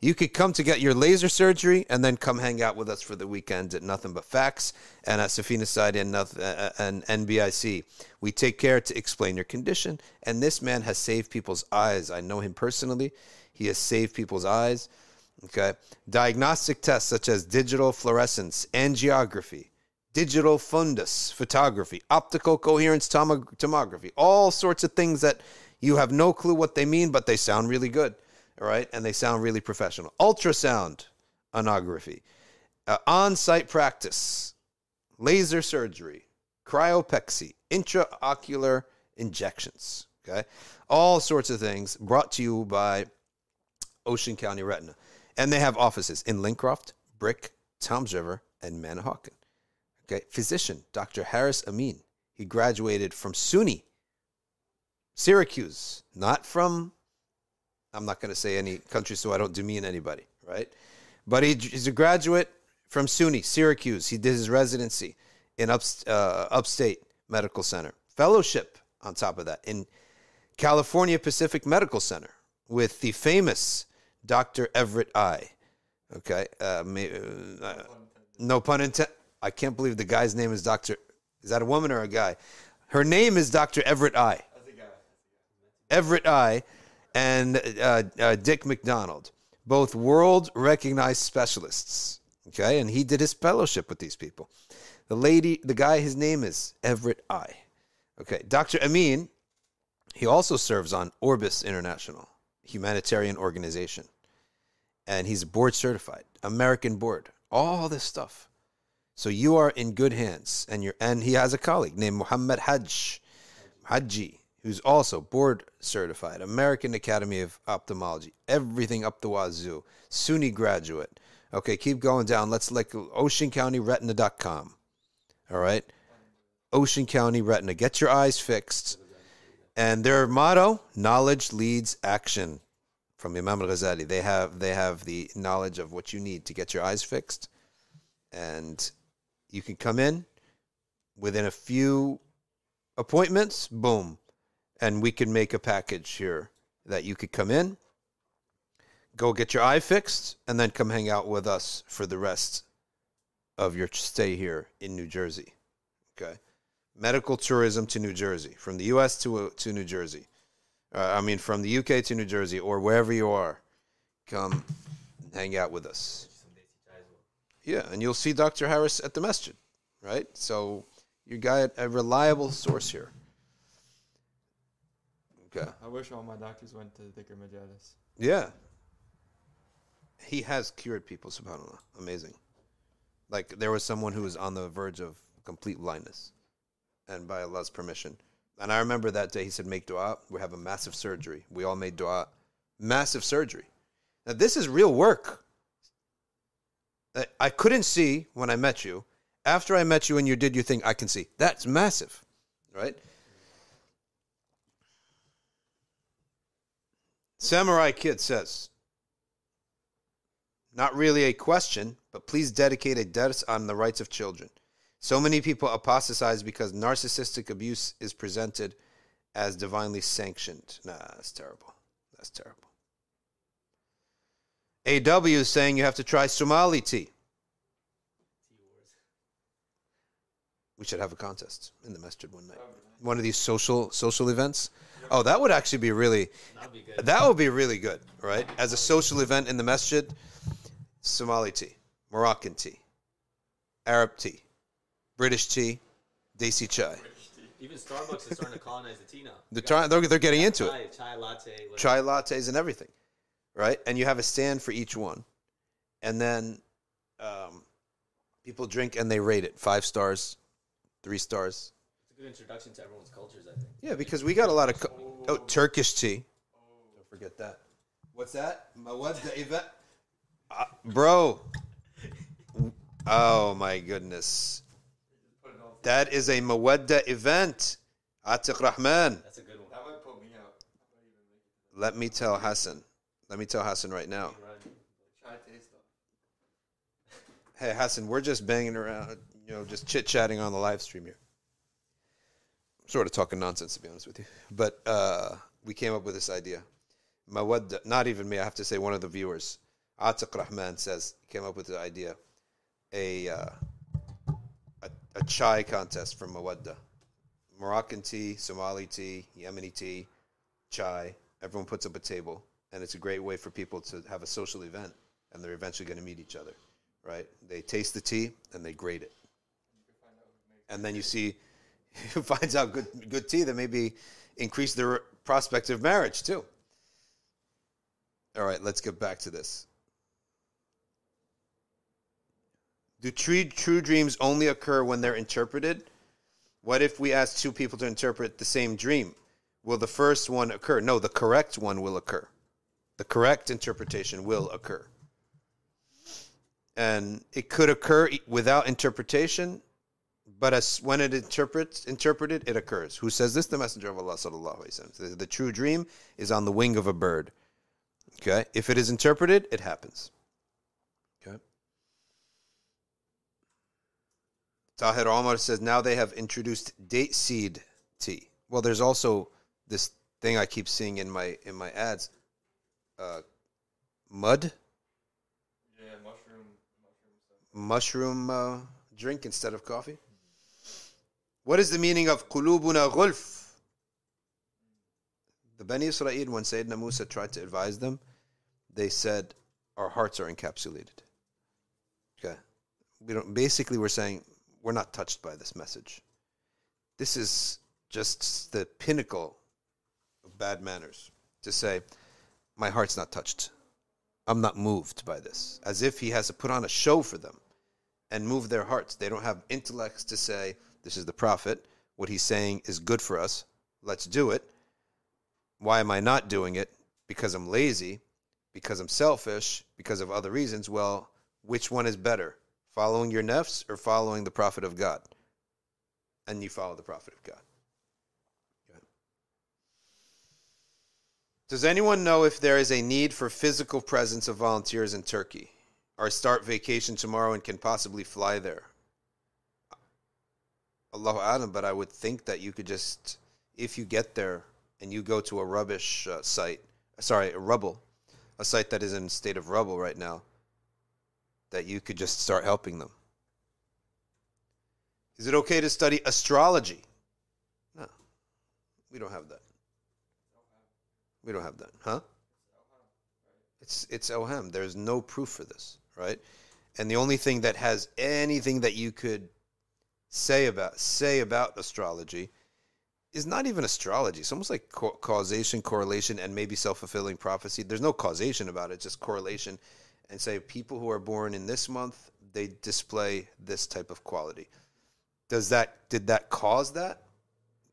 You could come to get your laser surgery and then come hang out with us for the weekend at Nothing But Facts and at Safina Side and, Noth- uh, and NBIC. We take care to explain your condition, and this man has saved people's eyes. I know him personally. He has saved people's eyes. Okay. Diagnostic tests such as digital fluorescein, angiography, digital fundus photography, optical coherence tomo- tomography, all sorts of things that you have no clue what they mean, but they sound really good. All right. And they sound really professional. Ultrasound anography, uh, on site practice, laser surgery, cryopexy, intraocular injections. Okay. All sorts of things brought to you by Ocean County Retina. And they have offices in Lincroft, Brick, Toms River, and Manahawkin. Okay, physician Dr. Harris Amin. He graduated from SUNY, Syracuse, not from, I'm not going to say any country so I don't demean anybody, right? But he, he's a graduate from SUNY, Syracuse. He did his residency in up, uh, Upstate Medical Center. Fellowship on top of that in California Pacific Medical Center with the famous Dr. Everett Ai. Okay. Uh, may, uh, no pun intended. I can't believe the guy's name is Dr. Is that a woman or a guy? Her name is Dr. Everett Ai. Everett Ai and uh, uh, Dick McDonald, both world recognized specialists. Okay. And he did his fellowship with these people. The lady, the guy, his name is Everett Ai. Okay. Dr. Amin, he also serves on Orbis International, humanitarian organization. And he's board certified, American board, all this stuff. So you are in good hands. And you're and he has a colleague named Muhammad Hajj, Haji, who's also board certified, American Academy of Ophthalmology, everything up the wazoo, SUNY graduate. Okay, keep going down. Let's like oceancountyretina.com. All right. Ocean County Retina. Get your eyes fixed. And their motto, knowledge leads action from Imam al-Ghazali. They have they have the knowledge of what you need to get your eyes fixed. And You can come in within a few appointments, boom, and we can make a package here that you could come in, go get your eye fixed, and then come hang out with us for the rest of your stay here in New Jersey. Okay, medical tourism to New Jersey, from the U.S. to to New Jersey. Uh, I mean, from the UK to New Jersey or wherever you are, come hang out with us. Yeah, and you'll see Dr. Harris at the masjid, right? So you got a reliable source here. Okay. I wish all my doctors went to Dhikr Majalis. Yeah. He has cured people, subhanAllah. Amazing. Like there was someone who was on the verge of complete blindness. And by Allah's permission. And I remember that day he said, Make dua. We have a massive surgery. We all made dua. Massive surgery. Now this is real work. I- couldn't see when I met you. After I met you and you did your thing, I can see. That's massive. Right? Samurai Kid says, not really a question, but please dedicate a dars on the rights of children. So many people apostatize because narcissistic abuse is presented as divinely sanctioned. Nah, that's terrible. That's terrible. AW is saying you have to try Somali tea. We should have a contest in the masjid one night. One of these social social events. Oh, that would actually be really be that would be really good, right? As a social event in the masjid, Somali tea, Moroccan tea, Arab tea, British tea, Desi chai. Even Starbucks is starting to colonize the tea now. They're trying. They're, they're getting into it. Chai, chai latte. whatever. Chai lattes and everything, right? And you have a stand for each one, and then um, people drink and they rate it five stars, three stars. It's a good introduction to everyone's cultures, I think. Yeah, because we got a lot of co- oh Turkish tea. Don't forget that. What's that? Mawadda event, uh, bro. Oh my goodness, that is a Mawadda event. Atiq Rahman. That's a good one. That might put me out. Let me tell Hassan. Let me tell Hassan right now. Try taste though. Hey Hassan, we're just banging around, you know, just chit chatting on the live stream here. Sort of talking nonsense, to be honest with you. But uh, we came up with this idea. Mawadda, not even me, I have to say, one of the viewers, Atiq Rahman says, came up with the idea a, uh, a, chai contest from Mawadda. Moroccan tea, Somali tea, Yemeni tea, chai. Everyone puts up a table, and it's a great way for people to have a social event, and they're eventually going to meet each other, right? They taste the tea and they grade it, and then you see who finds out good good tea that maybe increase their prospect of marriage too. All right, let's get back to this. Do true, true dreams only occur when they're interpreted? What if we ask two people to interpret the same dream? Will the first one occur? No, the correct one will occur. The correct interpretation will occur. And it could occur without interpretation, but as when it interprets interpreted, it occurs. Who says this? The Messenger of Allah sallallahu the true dream is on the wing of a bird. Okay, if it is interpreted, it happens. Tahir Omar says now they have introduced date seed tea. Well, there's also this thing I keep seeing in my in my ads. Uh, mud Yeah, mushroom, mushroom stuff. mushroom uh, drink instead of coffee. What is the meaning of qulubuna ghulf? The Bani Israel, when Sayyidina Musa tried to advise them, they said, Our hearts are encapsulated. Okay. We don't, basically, we're saying we're not touched by this message. This is just the pinnacle of bad manners to say, My heart's not touched. I'm not moved by this. As if he has to put on a show for them and move their hearts. They don't have intellects to say, This is the prophet. What he's saying is good for us. Let's do it. Why am I not doing it? Because I'm lazy, because I'm selfish, because of other reasons. Well, which one is better? Following your nefs or following the prophet of God? And you follow the prophet of God. Does anyone know if there is a need for physical presence of volunteers in Turkey? Or start vacation tomorrow and can possibly fly there? Allahu Alam, but I would think that you could just, if you get there and you go to a rubbish uh, site, sorry, a rubble, a site that is in state of rubble right now, that you could just start helping them. Is it okay to study astrology? No. We don't have that. We don't have that, huh? It's it's awham. There's no proof for this, right? And the only thing that has anything that you could say about say about astrology is not even astrology. It's almost like co- causation, correlation, and maybe self fulfilling prophecy. There's no causation about it, just correlation. And say people who are born in this month, they display this type of quality. Does that did that cause that?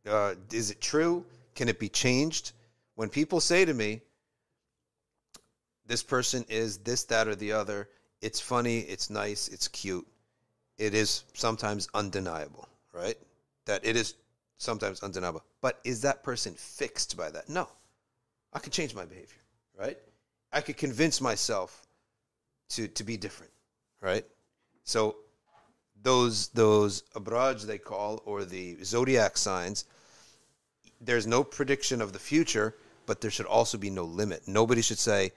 Uh, is it true? Can it be changed? When people say to me, "This person is this, that, or the other," it's funny, it's nice, it's cute. It is sometimes undeniable, right? That it is sometimes undeniable. But is that person fixed by that? No. I could change my behavior, right? I could convince myself to to be different, right? So those those abraj they call or the zodiac signs, there's no prediction of the future, but there should also be no limit. Nobody should say,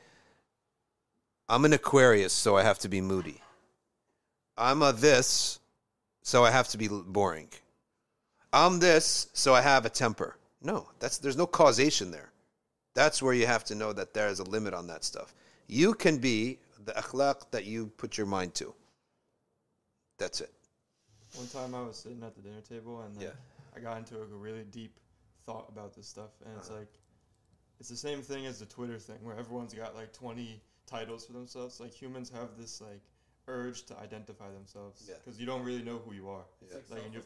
I'm an Aquarius, so I have to be moody. I'm a this, so I have to be boring. I'm this, so I have a temper. No, that's there's no causation there. That's where you have to know that there is a limit on that stuff. You can be the akhlaq that you put your mind to. That's it. One time I was sitting at the dinner table and Yeah. I got into a really deep thought about this stuff, and it's uh-huh. like it's the same thing as the Twitter thing where everyone's got like 20 titles for themselves. Like humans have this like urge to identify themselves Yeah. because you don't really know who you are. Yeah. Like, and you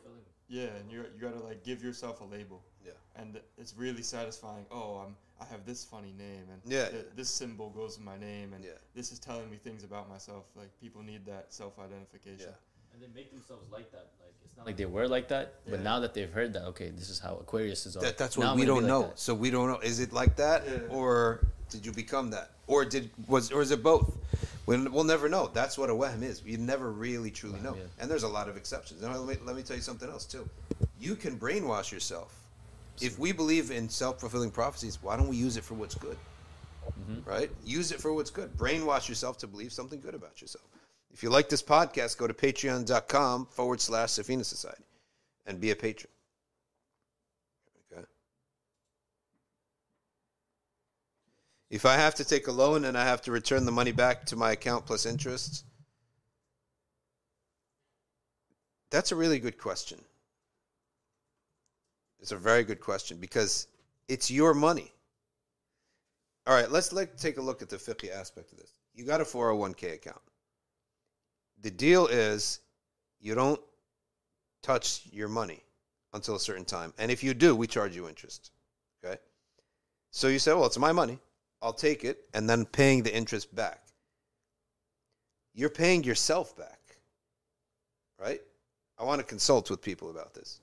yeah, and you you gotta like give yourself a label. Yeah. And it's really satisfying. Oh, I'm I have this funny name, and Yeah. th- this symbol goes in my name, and Yeah. this is telling me things about myself. Like people need that self-identification. Yeah. And they make themselves like that. Like it's not like they were like that, but now that they've heard that, okay, this is how Aquarius is. That, that's what I'm we don't like know. that. So we don't know. Is it like that, Yeah. or did you become that, or did was or is it both? We'll, we'll never know. That's what a wahm is. You never really truly know. yeah. And there's a lot of exceptions. Now, let me, let me tell you something else too. You can brainwash yourself. If we believe in self fulfilling prophecies, why don't we use it for what's good? Mm-hmm. Right? Use it for what's good. Brainwash yourself to believe something good about yourself. If you like this podcast, go to patreon.com forward slash Safina Society and be a patron. Okay. If I have to take a loan and I have to return the money back to my account plus interest, that's a really good question. It's a very good question because it's your money. All right, let's like take a look at the fiqh aspect of this. You got a 401k account. The deal is you don't touch your money until a certain time. And if you do, we charge you interest. Okay? So you say, well, it's my money. I'll take it and then paying the interest back. You're paying yourself back. Right? I want to consult with people about this.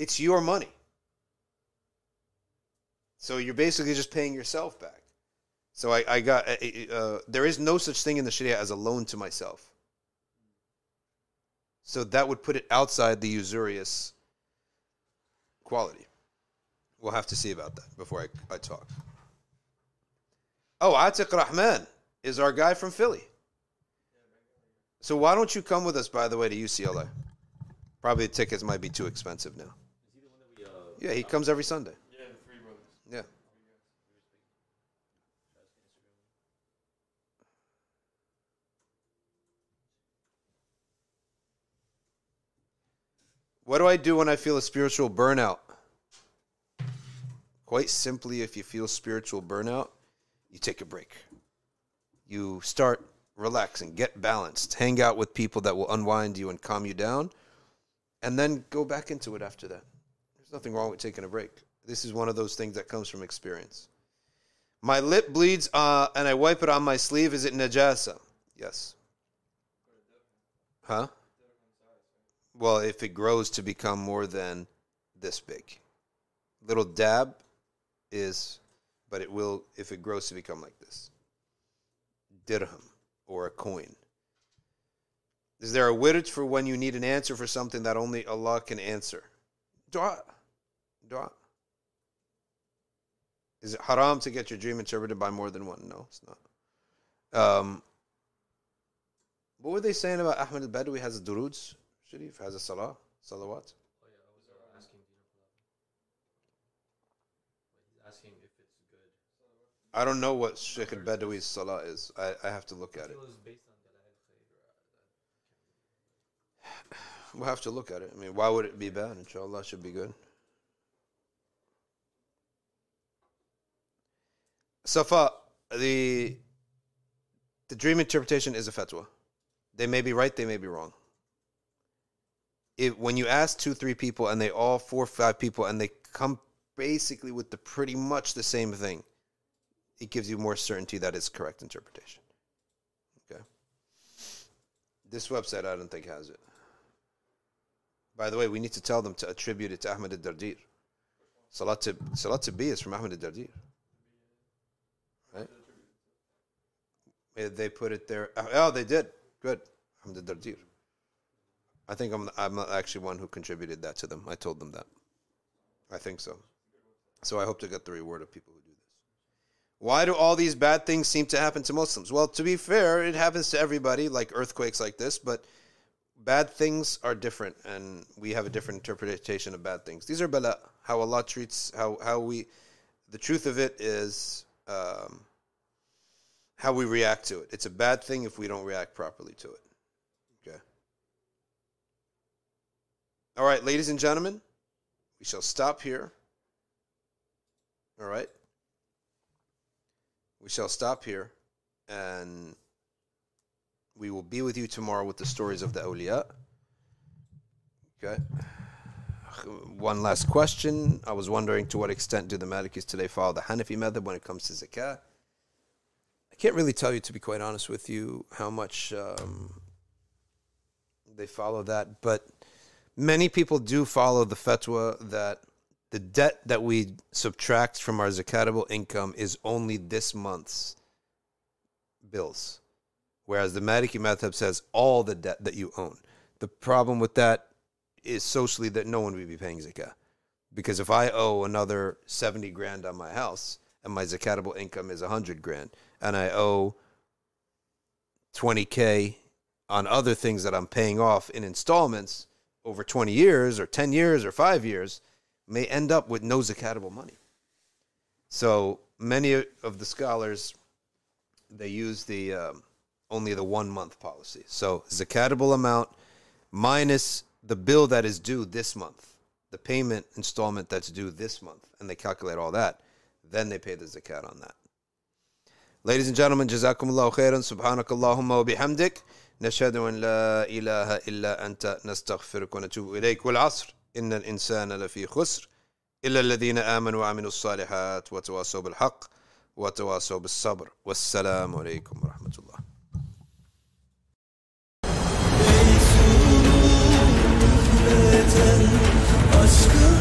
It's your money. So you're basically just paying yourself back. So I, I got, uh, there is no such thing in the Sharia as a loan to myself. So that would put it outside the usurious quality. We'll have to see about that before I, I talk. Oh, Atiq Rahman is our guy from Philly. So why don't you come with us, by the way, to UCLA? Probably the tickets might be too expensive now. Yeah, he comes every Sunday. Yeah, the three Brothers. Yeah. What do I do when I feel a spiritual burnout? Quite simply, if you feel spiritual burnout, you take a break. You start relaxing, get balanced, hang out with people that will unwind you and calm you down, and then go back into it after that. There's nothing wrong with taking a break. This is one of those things that comes from experience. My lip bleeds uh, and I wipe it on my sleeve. Is it najasa? Yes. Huh? Well, if it grows to become more than this big. Little dab is, but it will, if it grows to become like this. Dirham or a coin. Is there a wird for when you need an answer for something that only Allah can answer? Dua. Dua. Is it haram to get your dream interpreted by more than one? No, it's not. Um, what were they saying about Ahmed al-Badawi has a duruds? Sharif has a salah, salawat? I don't know what Sheikh al-Badawi's salah is. I, I have to look at it. We'll have to look at it. I mean, why would it be bad? Inshallah, it should be good. Safa, the the dream interpretation is a fatwa. They may be right, they may be wrong. If when you ask two, three people, and they all four, five people, and they come basically with the pretty much the same thing, it gives you more certainty that it's correct interpretation. Okay. This website, I don't think has it. By the way, we need to tell them to attribute it to Ahmed al-Dardir. Salat to, Salat is from Ahmed al-Dardir. They put it there. Oh, they did. Good. I think I'm, I'm actually one who contributed that to them. I told them that. I think so. So I hope to get the reward of people who do this. Why do all these bad things seem to happen to Muslims? Well, to be fair, it happens to everybody, like earthquakes like this, but bad things are different and we have a different interpretation of bad things. These are bala, how Allah treats, how, how we, the truth of it is um, how we react to it. It's a bad thing if we don't react properly to it. Okay. All right, ladies and gentlemen, we shall stop here. All right. We shall stop here and we will be with you tomorrow with the stories of the awliya. Okay. One last question. I was wondering to what extent do the Malikis today follow the Hanafi method when it comes to zakah? Can't really tell you, to be quite honest with you, how much um, they follow that, but many people do follow the fatwa that the debt that we subtract from our zakatable income is only this month's bills. Whereas the Maliki Madhab says all the debt that you own. The problem with that is socially that no one would be paying zakah. Because if I owe another 70 grand on my house and my zakatable income is 100 grand and I owe 20K on other things that I'm paying off in installments over 20 years or 10 years or five years, may end up with no zakatable money. So many of the scholars, they use the um, only the one month policy. So zakatable amount minus the bill that is due this month, the payment installment that's due this month, and they calculate all that. Then they pay the zakat on that. Ladies and gentlemen, jazakumullahu khairan, subhanakallahumma wa bihamdik. نشهد أن لا إله إلا أنت نستغفرك ونتوب إليك والعصر إن الإنسان لفي خسر إلا الذين آمنوا وعملوا الصالحات وتواصوا بالحق وتواصوا بالصبر والسلام عليكم ورحمة الله Aşkınla